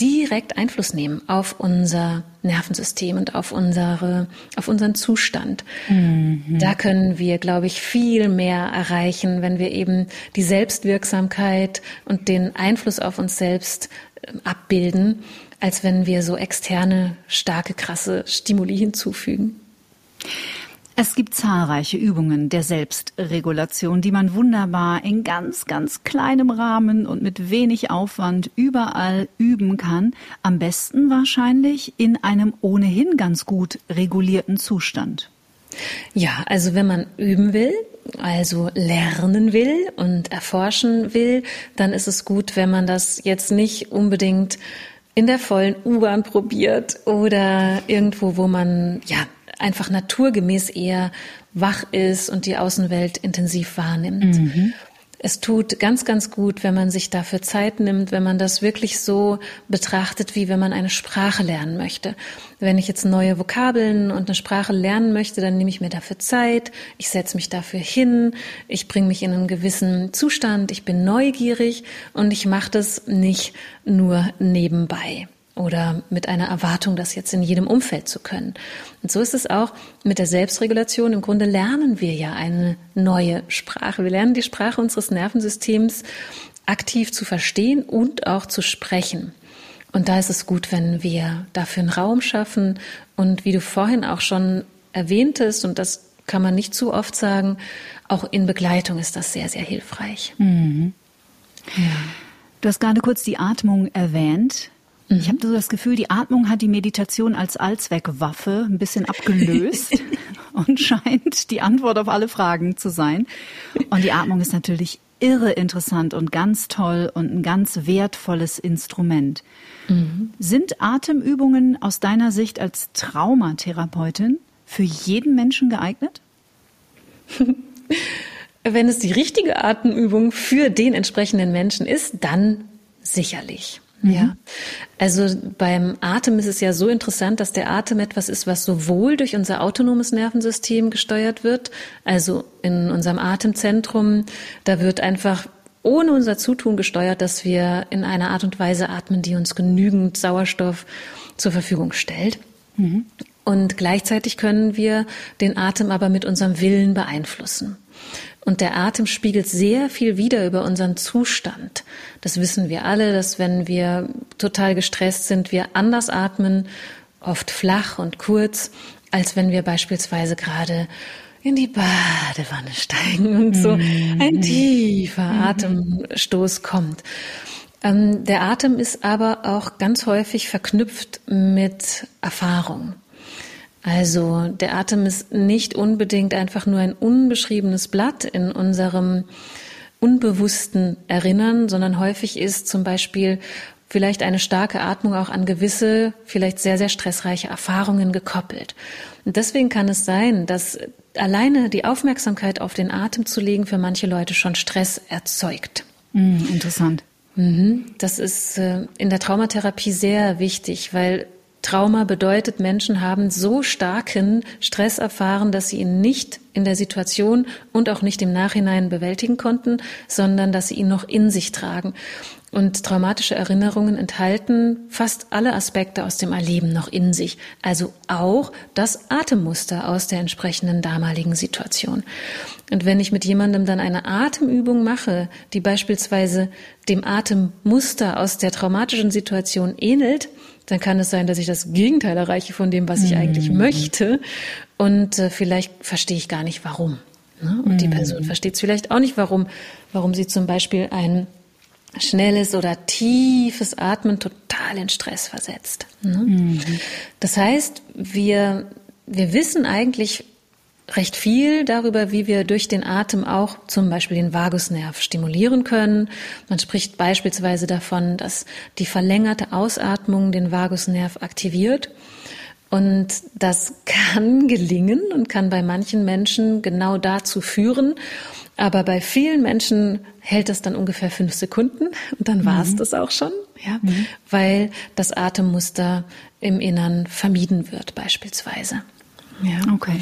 direkt Einfluss nehmen auf unser Nervensystem und auf unsere, auf unseren Zustand. Mhm. Da können wir, glaube ich, viel mehr erreichen, wenn wir eben die Selbstwirksamkeit und den Einfluss auf uns selbst äh, abbilden, als wenn wir so externe, starke, krasse Stimuli hinzufügen. Es gibt zahlreiche Übungen der Selbstregulation, die man wunderbar in ganz, ganz kleinem Rahmen und mit wenig Aufwand überall üben kann. Am besten wahrscheinlich in einem ohnehin ganz gut regulierten Zustand. Ja, also wenn man üben will, also lernen will und erforschen will, dann ist es gut, wenn man das jetzt nicht unbedingt in der vollen U-Bahn probiert oder irgendwo, wo man ja einfach naturgemäß eher wach ist und die Außenwelt intensiv wahrnimmt. Mhm. Es tut ganz, ganz gut, wenn man sich dafür Zeit nimmt, wenn man das wirklich so betrachtet, wie wenn man eine Sprache lernen möchte. Wenn ich jetzt neue Vokabeln und eine Sprache lernen möchte, dann nehme ich mir dafür Zeit, ich setze mich dafür hin, ich bringe mich in einen gewissen Zustand, ich bin neugierig und ich mache das nicht nur nebenbei oder mit einer Erwartung, das jetzt in jedem Umfeld zu können. Und so ist es auch mit der Selbstregulation. Im Grunde lernen wir ja eine neue Sprache. Wir lernen die Sprache unseres Nervensystems aktiv zu verstehen und auch zu sprechen. Und da ist es gut, wenn wir dafür einen Raum schaffen und wie du vorhin auch schon erwähntest, und das kann man nicht zu oft sagen, auch in Begleitung ist das sehr, sehr hilfreich. Mhm. Ja. Du hast gerade kurz die Atmung erwähnt. Mhm. Ich habe so das Gefühl, die Atmung hat die Meditation als Allzweckwaffe ein bisschen abgelöst und scheint die Antwort auf alle Fragen zu sein. Und die Atmung ist natürlich irre interessant und ganz toll und ein ganz wertvolles Instrument. Mhm. Sind Atemübungen aus deiner Sicht als Traumatherapeutin für jeden Menschen geeignet? Wenn es die richtige Atemübung für den entsprechenden Menschen ist, dann sicherlich. Ja, mhm. also beim Atem ist es ja so interessant, dass der Atem etwas ist, was sowohl durch unser autonomes Nervensystem gesteuert wird, also in unserem Atemzentrum, da wird einfach ohne unser Zutun gesteuert, dass wir in einer Art und Weise atmen, die uns genügend Sauerstoff zur Verfügung stellt. Mhm. Und gleichzeitig können wir den Atem aber mit unserem Willen beeinflussen. Und der Atem spiegelt sehr viel wider über unseren Zustand. Das wissen wir alle, dass wenn wir total gestresst sind, wir anders atmen, oft flach und kurz, als wenn wir beispielsweise gerade in die Badewanne steigen und so mhm. ein tiefer mhm. Atemstoß kommt. Ähm, der Atem ist aber auch ganz häufig verknüpft mit Erfahrung. Also der Atem ist nicht unbedingt einfach nur ein unbeschriebenes Blatt in unserem unbewussten Erinnern, sondern häufig ist zum Beispiel vielleicht eine starke Atmung auch an gewisse, vielleicht sehr, sehr stressreiche Erfahrungen gekoppelt. Und deswegen kann es sein, dass alleine die Aufmerksamkeit auf den Atem zu legen für manche Leute schon Stress erzeugt. Mm, interessant. Mhm. Das ist äh, in der Traumatherapie sehr wichtig, weil Trauma bedeutet, Menschen haben so starken Stress erfahren, dass sie ihn nicht in der Situation und auch nicht im Nachhinein bewältigen konnten, sondern dass sie ihn noch in sich tragen. Und traumatische Erinnerungen enthalten fast alle Aspekte aus dem Erleben noch in sich, also auch das Atemmuster aus der entsprechenden damaligen Situation. Und wenn ich mit jemandem dann eine Atemübung mache, die beispielsweise dem Atemmuster aus der traumatischen Situation ähnelt, dann kann es sein, dass ich das Gegenteil erreiche von dem, was ich mhm. eigentlich möchte. Und äh, vielleicht verstehe ich gar nicht, warum. Ne? Und mhm. die Person versteht es vielleicht auch nicht, warum, warum sie zum Beispiel ein schnelles oder tiefes Atmen total in Stress versetzt. Ne? Mhm. Das heißt, wir, wir wissen eigentlich recht viel darüber, wie wir durch den Atem auch zum Beispiel den Vagusnerv stimulieren können. Man spricht beispielsweise davon, dass die verlängerte Ausatmung den Vagusnerv aktiviert. Und das kann gelingen und kann bei manchen Menschen genau dazu führen. Aber bei vielen Menschen hält es dann ungefähr fünf Sekunden und dann war es mhm. das auch schon, ja, mhm. weil das Atemmuster im Innern vermieden wird beispielsweise. Ja. Okay.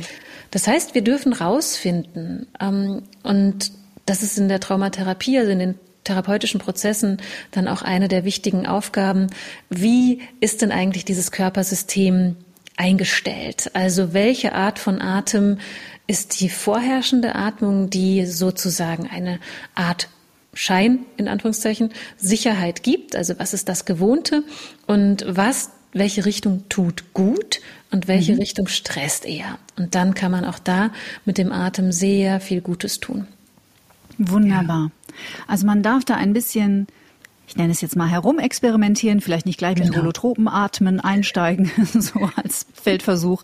Das heißt, wir dürfen rausfinden, ähm, und das ist in der Traumatherapie, also in den therapeutischen Prozessen dann auch eine der wichtigen Aufgaben. Wie ist denn eigentlich dieses Körpersystem eingestellt? Also welche Art von Atem ist die vorherrschende Atmung, die sozusagen eine Art Schein, in Anführungszeichen, Sicherheit gibt? Also was ist das Gewohnte? Und was welche Richtung tut gut und welche mhm. Richtung stresst eher. Und dann kann man auch da mit dem Atem sehr viel Gutes tun. Wunderbar. Ja. Also man darf da ein bisschen ich nenne es jetzt mal herumexperimentieren, vielleicht nicht gleich genau. mit Holotropenatmen einsteigen, so als Feldversuch.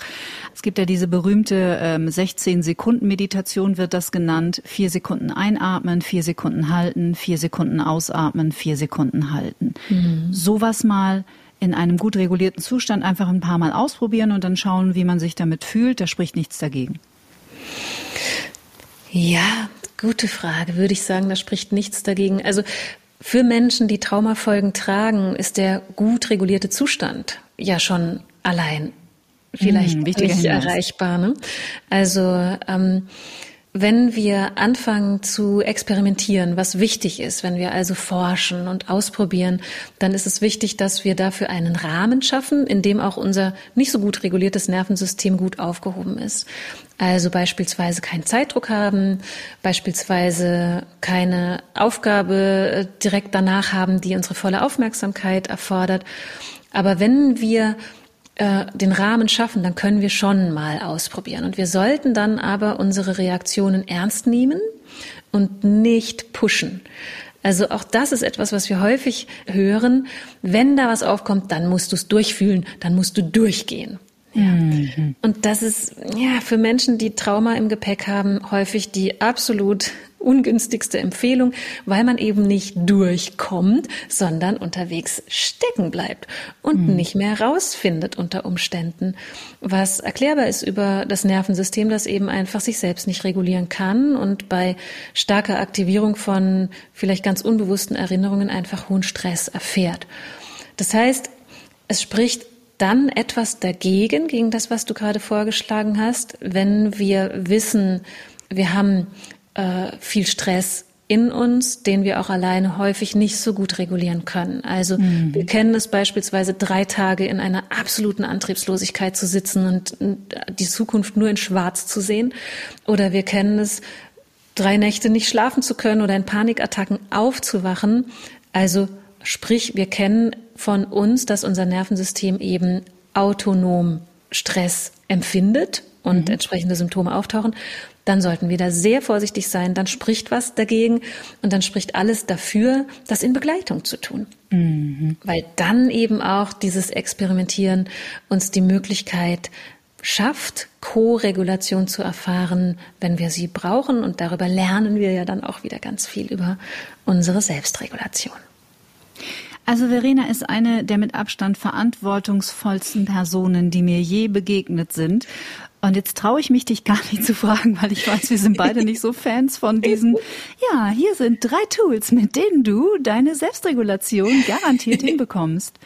Es gibt ja diese berühmte ähm, 16 Sekunden Meditation wird das genannt. Vier Sekunden einatmen, vier Sekunden halten, vier Sekunden ausatmen, vier Sekunden halten. Mhm. Sowas mal in einem gut regulierten Zustand einfach ein paar Mal ausprobieren und dann schauen, wie man sich damit fühlt. Da spricht nichts dagegen. Ja, gute Frage. Würde ich sagen, da spricht nichts dagegen. Also für Menschen, die Traumafolgen tragen, ist der gut regulierte Zustand ja schon allein vielleicht hm, nicht erreichbar. Ne? Also ähm, wenn wir anfangen zu experimentieren, was wichtig ist, wenn wir also forschen und ausprobieren, dann ist es wichtig, dass wir dafür einen Rahmen schaffen, in dem auch unser nicht so gut reguliertes Nervensystem gut aufgehoben ist. Also beispielsweise keinen Zeitdruck haben, beispielsweise keine Aufgabe direkt danach haben, die unsere volle Aufmerksamkeit erfordert. Aber wenn wir äh, den Rahmen schaffen, dann können wir schon mal ausprobieren. Und wir sollten dann aber unsere Reaktionen ernst nehmen und nicht pushen. Also auch das ist etwas, was wir häufig hören. Wenn da was aufkommt, dann musst du es durchfühlen, dann musst du durchgehen. Ja. Mhm. Und das ist ja für Menschen, die Trauma im Gepäck haben, häufig die absolut ungünstigste Empfehlung, weil man eben nicht durchkommt, sondern unterwegs stecken bleibt und mhm. nicht mehr rausfindet unter Umständen, was erklärbar ist über das Nervensystem, das eben einfach sich selbst nicht regulieren kann und bei starker Aktivierung von vielleicht ganz unbewussten Erinnerungen einfach hohen Stress erfährt. Das heißt, es spricht dann etwas dagegen, gegen das, was du gerade vorgeschlagen hast, wenn wir wissen, wir haben äh, viel Stress in uns, den wir auch alleine häufig nicht so gut regulieren können. Also mhm. wir kennen es beispielsweise drei Tage in einer absoluten Antriebslosigkeit zu sitzen und die Zukunft nur in Schwarz zu sehen. Oder wir kennen es, drei Nächte nicht schlafen zu können oder in Panikattacken aufzuwachen. Also sprich, wir kennen von uns, dass unser Nervensystem eben autonom Stress empfindet und mhm. entsprechende Symptome auftauchen, dann sollten wir da sehr vorsichtig sein. Dann spricht was dagegen und dann spricht alles dafür, das in Begleitung zu tun. Mhm. Weil dann eben auch dieses Experimentieren uns die Möglichkeit schafft, Co-Regulation zu erfahren, wenn wir sie brauchen. Und darüber lernen wir ja dann auch wieder ganz viel über unsere Selbstregulation. Also Verena ist eine der mit Abstand verantwortungsvollsten Personen, die mir je begegnet sind. Und jetzt traue ich mich, dich gar nicht zu fragen, weil ich weiß, wir sind beide nicht so Fans von diesen. Ja, hier sind drei Tools, mit denen du deine Selbstregulation garantiert hinbekommst.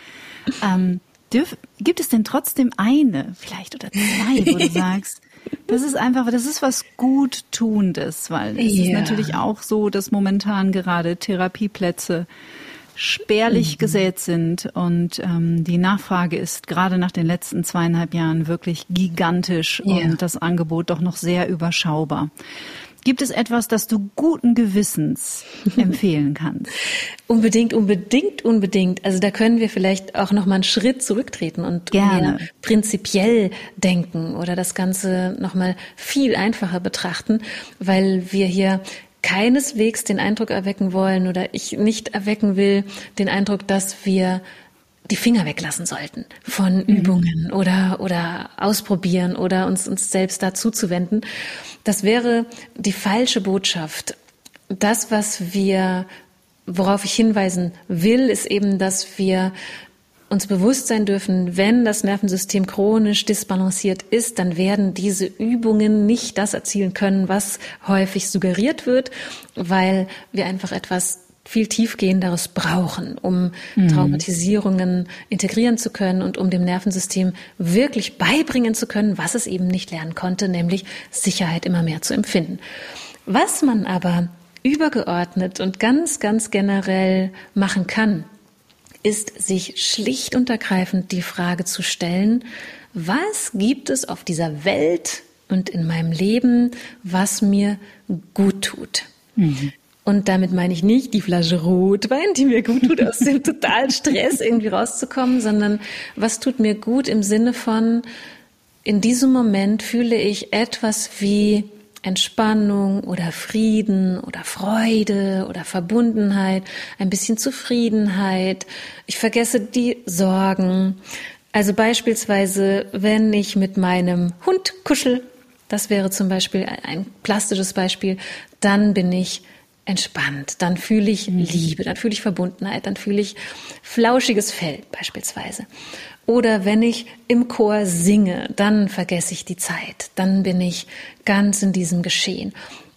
Ähm, dürf, gibt es denn trotzdem eine, vielleicht oder zwei, wo du sagst, das ist einfach, das ist was Guttundes, weil es ja. ist natürlich auch so, dass momentan gerade Therapieplätze spärlich mhm. gesät sind und ähm, die Nachfrage ist gerade nach den letzten zweieinhalb Jahren wirklich gigantisch ja. und das Angebot doch noch sehr überschaubar. Gibt es etwas, das du guten Gewissens empfehlen kannst? unbedingt, unbedingt, unbedingt. Also da können wir vielleicht auch noch mal einen Schritt zurücktreten und Gerne. prinzipiell denken oder das Ganze noch mal viel einfacher betrachten, weil wir hier keineswegs den Eindruck erwecken wollen oder ich nicht erwecken will, den Eindruck, dass wir die Finger weglassen sollten von mhm. Übungen oder, oder ausprobieren oder uns, uns selbst dazu zu wenden. Das wäre die falsche Botschaft. Das, was wir, worauf ich hinweisen will, ist eben, dass wir uns bewusst sein dürfen, wenn das Nervensystem chronisch disbalanciert ist, dann werden diese Übungen nicht das erzielen können, was häufig suggeriert wird, weil wir einfach etwas viel tiefgehenderes brauchen, um mhm. Traumatisierungen integrieren zu können und um dem Nervensystem wirklich beibringen zu können, was es eben nicht lernen konnte, nämlich Sicherheit immer mehr zu empfinden. Was man aber übergeordnet und ganz, ganz generell machen kann, ist sich schlicht und ergreifend die Frage zu stellen, was gibt es auf dieser Welt und in meinem Leben, was mir gut tut? Mhm. Und damit meine ich nicht die Flasche Rotwein, die mir gut tut, aus dem totalen Stress irgendwie rauszukommen, sondern was tut mir gut im Sinne von, in diesem Moment fühle ich etwas wie Entspannung oder Frieden oder Freude oder Verbundenheit, ein bisschen Zufriedenheit. Ich vergesse die Sorgen. Also beispielsweise, wenn ich mit meinem Hund kuschel, das wäre zum Beispiel ein plastisches Beispiel, dann bin ich entspannt, dann fühle ich mhm. Liebe, dann fühle ich Verbundenheit, dann fühle ich flauschiges Fell beispielsweise. Oder wenn ich im Chor singe, dann vergesse ich die Zeit, dann bin ich ganz in diesem Geschehen.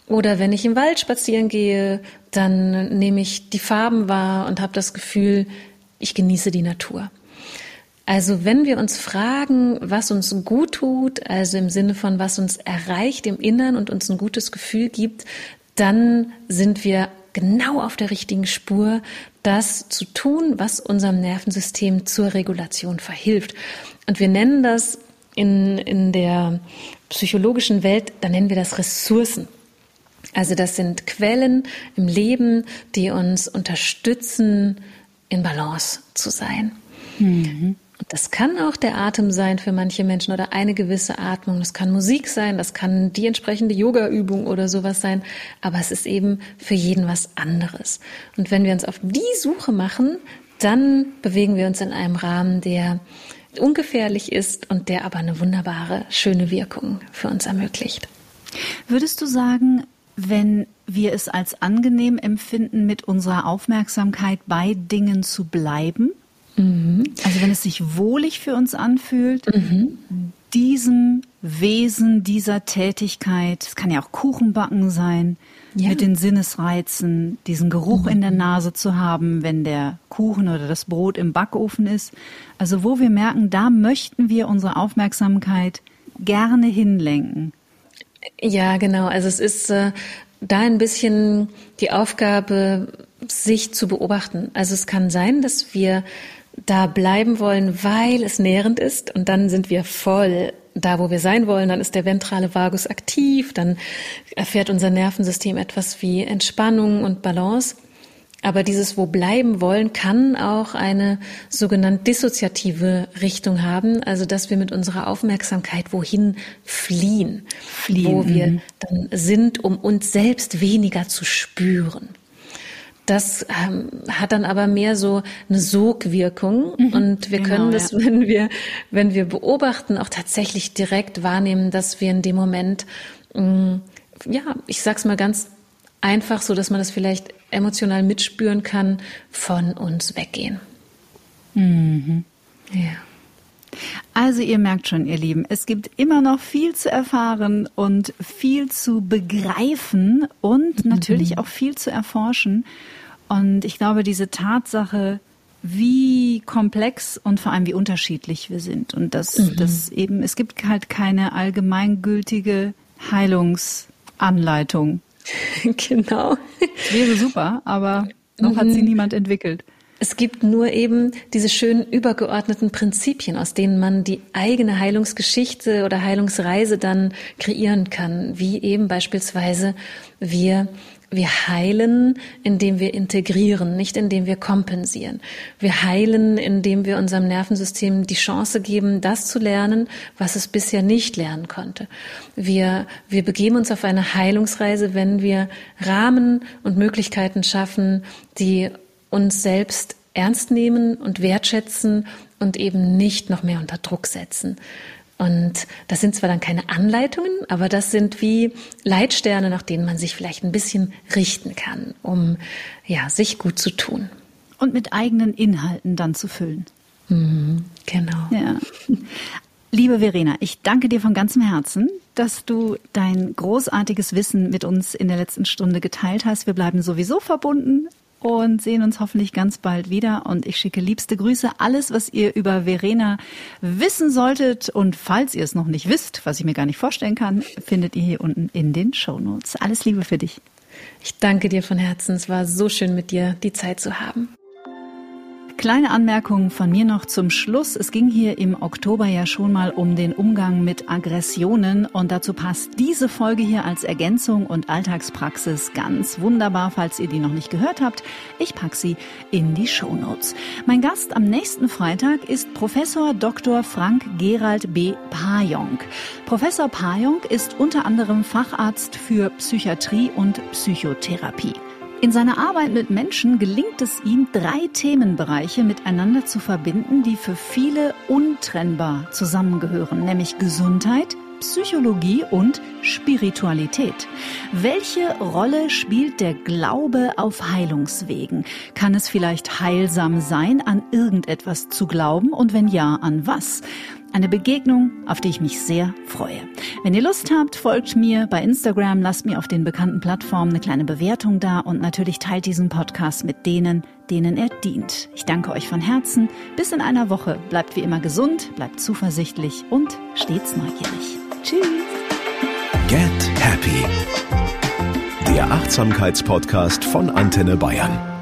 Oder wenn ich im Wald spazieren gehe, dann nehme ich die Farben wahr und habe das Gefühl, ich genieße die Natur. Also wenn wir uns fragen, was uns gut tut, also im Sinne von was uns erreicht im Innern und uns ein gutes Gefühl gibt, dann sind wir genau auf der richtigen Spur, das zu tun, was unserem Nervensystem zur Regulation verhilft. Und wir nennen das in, in der psychologischen Welt, da nennen wir das Ressourcen. Also das sind Quellen im Leben, die uns unterstützen, in Balance zu sein. Mhm. Das kann auch der Atem sein für manche Menschen oder eine gewisse Atmung. Das kann Musik sein, das kann die entsprechende Yoga-Übung oder sowas sein. Aber es ist eben für jeden was anderes. Und wenn wir uns auf die Suche machen, dann bewegen wir uns in einem Rahmen, der ungefährlich ist und der aber eine wunderbare, schöne Wirkung für uns ermöglicht. Würdest du sagen, wenn wir es als angenehm empfinden, mit unserer Aufmerksamkeit bei Dingen zu bleiben. Also wenn es sich wohlig für uns anfühlt, mhm. diesem Wesen, dieser Tätigkeit, es kann ja auch Kuchenbacken sein, ja. mit den Sinnesreizen, diesen Geruch mhm. in der Nase zu haben, wenn der Kuchen oder das Brot im Backofen ist. Also wo wir merken, da möchten wir unsere Aufmerksamkeit gerne hinlenken. Ja, genau. Also es ist äh, da ein bisschen die Aufgabe, sich zu beobachten. Also es kann sein, dass wir da bleiben wollen, weil es nährend ist und dann sind wir voll da, wo wir sein wollen, dann ist der ventrale Vagus aktiv, dann erfährt unser Nervensystem etwas wie Entspannung und Balance. Aber dieses Wo bleiben wollen kann auch eine sogenannte dissoziative Richtung haben, also dass wir mit unserer Aufmerksamkeit wohin fliehen, fliehen. wo wir mhm. dann sind, um uns selbst weniger zu spüren. Das ähm, hat dann aber mehr so eine Sogwirkung mhm, und wir genau, können das, ja. wenn wir, wenn wir beobachten, auch tatsächlich direkt wahrnehmen, dass wir in dem Moment, mh, mm, ja, ich sag's mal ganz einfach, so dass man das vielleicht emotional mitspüren kann, von uns weggehen. Mhm. Ja. Also ihr merkt schon, ihr Lieben, es gibt immer noch viel zu erfahren und viel zu begreifen und mhm. natürlich auch viel zu erforschen. Und ich glaube, diese Tatsache, wie komplex und vor allem wie unterschiedlich wir sind und dass mhm. das eben es gibt halt keine allgemeingültige Heilungsanleitung. Genau. Das wäre super, aber noch mhm. hat sie mhm. niemand entwickelt. Es gibt nur eben diese schönen übergeordneten Prinzipien, aus denen man die eigene Heilungsgeschichte oder Heilungsreise dann kreieren kann, wie eben beispielsweise wir wir heilen, indem wir integrieren, nicht indem wir kompensieren. Wir heilen, indem wir unserem Nervensystem die Chance geben, das zu lernen, was es bisher nicht lernen konnte. Wir, wir begeben uns auf eine Heilungsreise, wenn wir Rahmen und Möglichkeiten schaffen, die uns selbst ernst nehmen und wertschätzen und eben nicht noch mehr unter Druck setzen. Und das sind zwar dann keine Anleitungen, aber das sind wie Leitsterne, nach denen man sich vielleicht ein bisschen richten kann, um ja, sich gut zu tun. Und mit eigenen Inhalten dann zu füllen. Mhm, genau. Ja. Liebe Verena, ich danke dir von ganzem Herzen, dass du dein großartiges Wissen mit uns in der letzten Stunde geteilt hast. Wir bleiben sowieso verbunden und sehen uns hoffentlich ganz bald wieder. Und ich schicke liebste Grüße. Alles, was ihr über Verena wissen solltet und falls ihr es noch nicht wisst, was ich mir gar nicht vorstellen kann, findet ihr hier unten in den Show Notes. Alles Liebe für dich. Ich danke dir von Herzen. Es war so schön mit dir, die Zeit zu haben. Kleine Anmerkung von mir noch zum Schluss. Es ging hier im Oktober ja schon mal um den Umgang mit Aggressionen und dazu passt diese Folge hier als Ergänzung und Alltagspraxis ganz wunderbar, falls ihr die noch nicht gehört habt. Ich pack sie in die Show Notes. Mein Gast am nächsten Freitag ist Professor Dr. Frank Gerald B. Pajong. Professor Pajong ist unter anderem Facharzt für Psychiatrie und Psychotherapie. In seiner Arbeit mit Menschen gelingt es ihm, drei Themenbereiche miteinander zu verbinden, die für viele untrennbar zusammengehören, nämlich Gesundheit, Psychologie und Spiritualität. Welche Rolle spielt der Glaube auf Heilungswegen? Kann es vielleicht heilsam sein, an irgendetwas zu glauben und wenn ja, an was? Eine Begegnung, auf die ich mich sehr freue. Wenn ihr Lust habt, folgt mir bei Instagram, lasst mir auf den bekannten Plattformen eine kleine Bewertung da und natürlich teilt diesen Podcast mit denen, denen er dient. Ich danke euch von Herzen. Bis in einer Woche. Bleibt wie immer gesund, bleibt zuversichtlich und stets neugierig. Tschüss. Get Happy. Der Achtsamkeitspodcast von Antenne Bayern.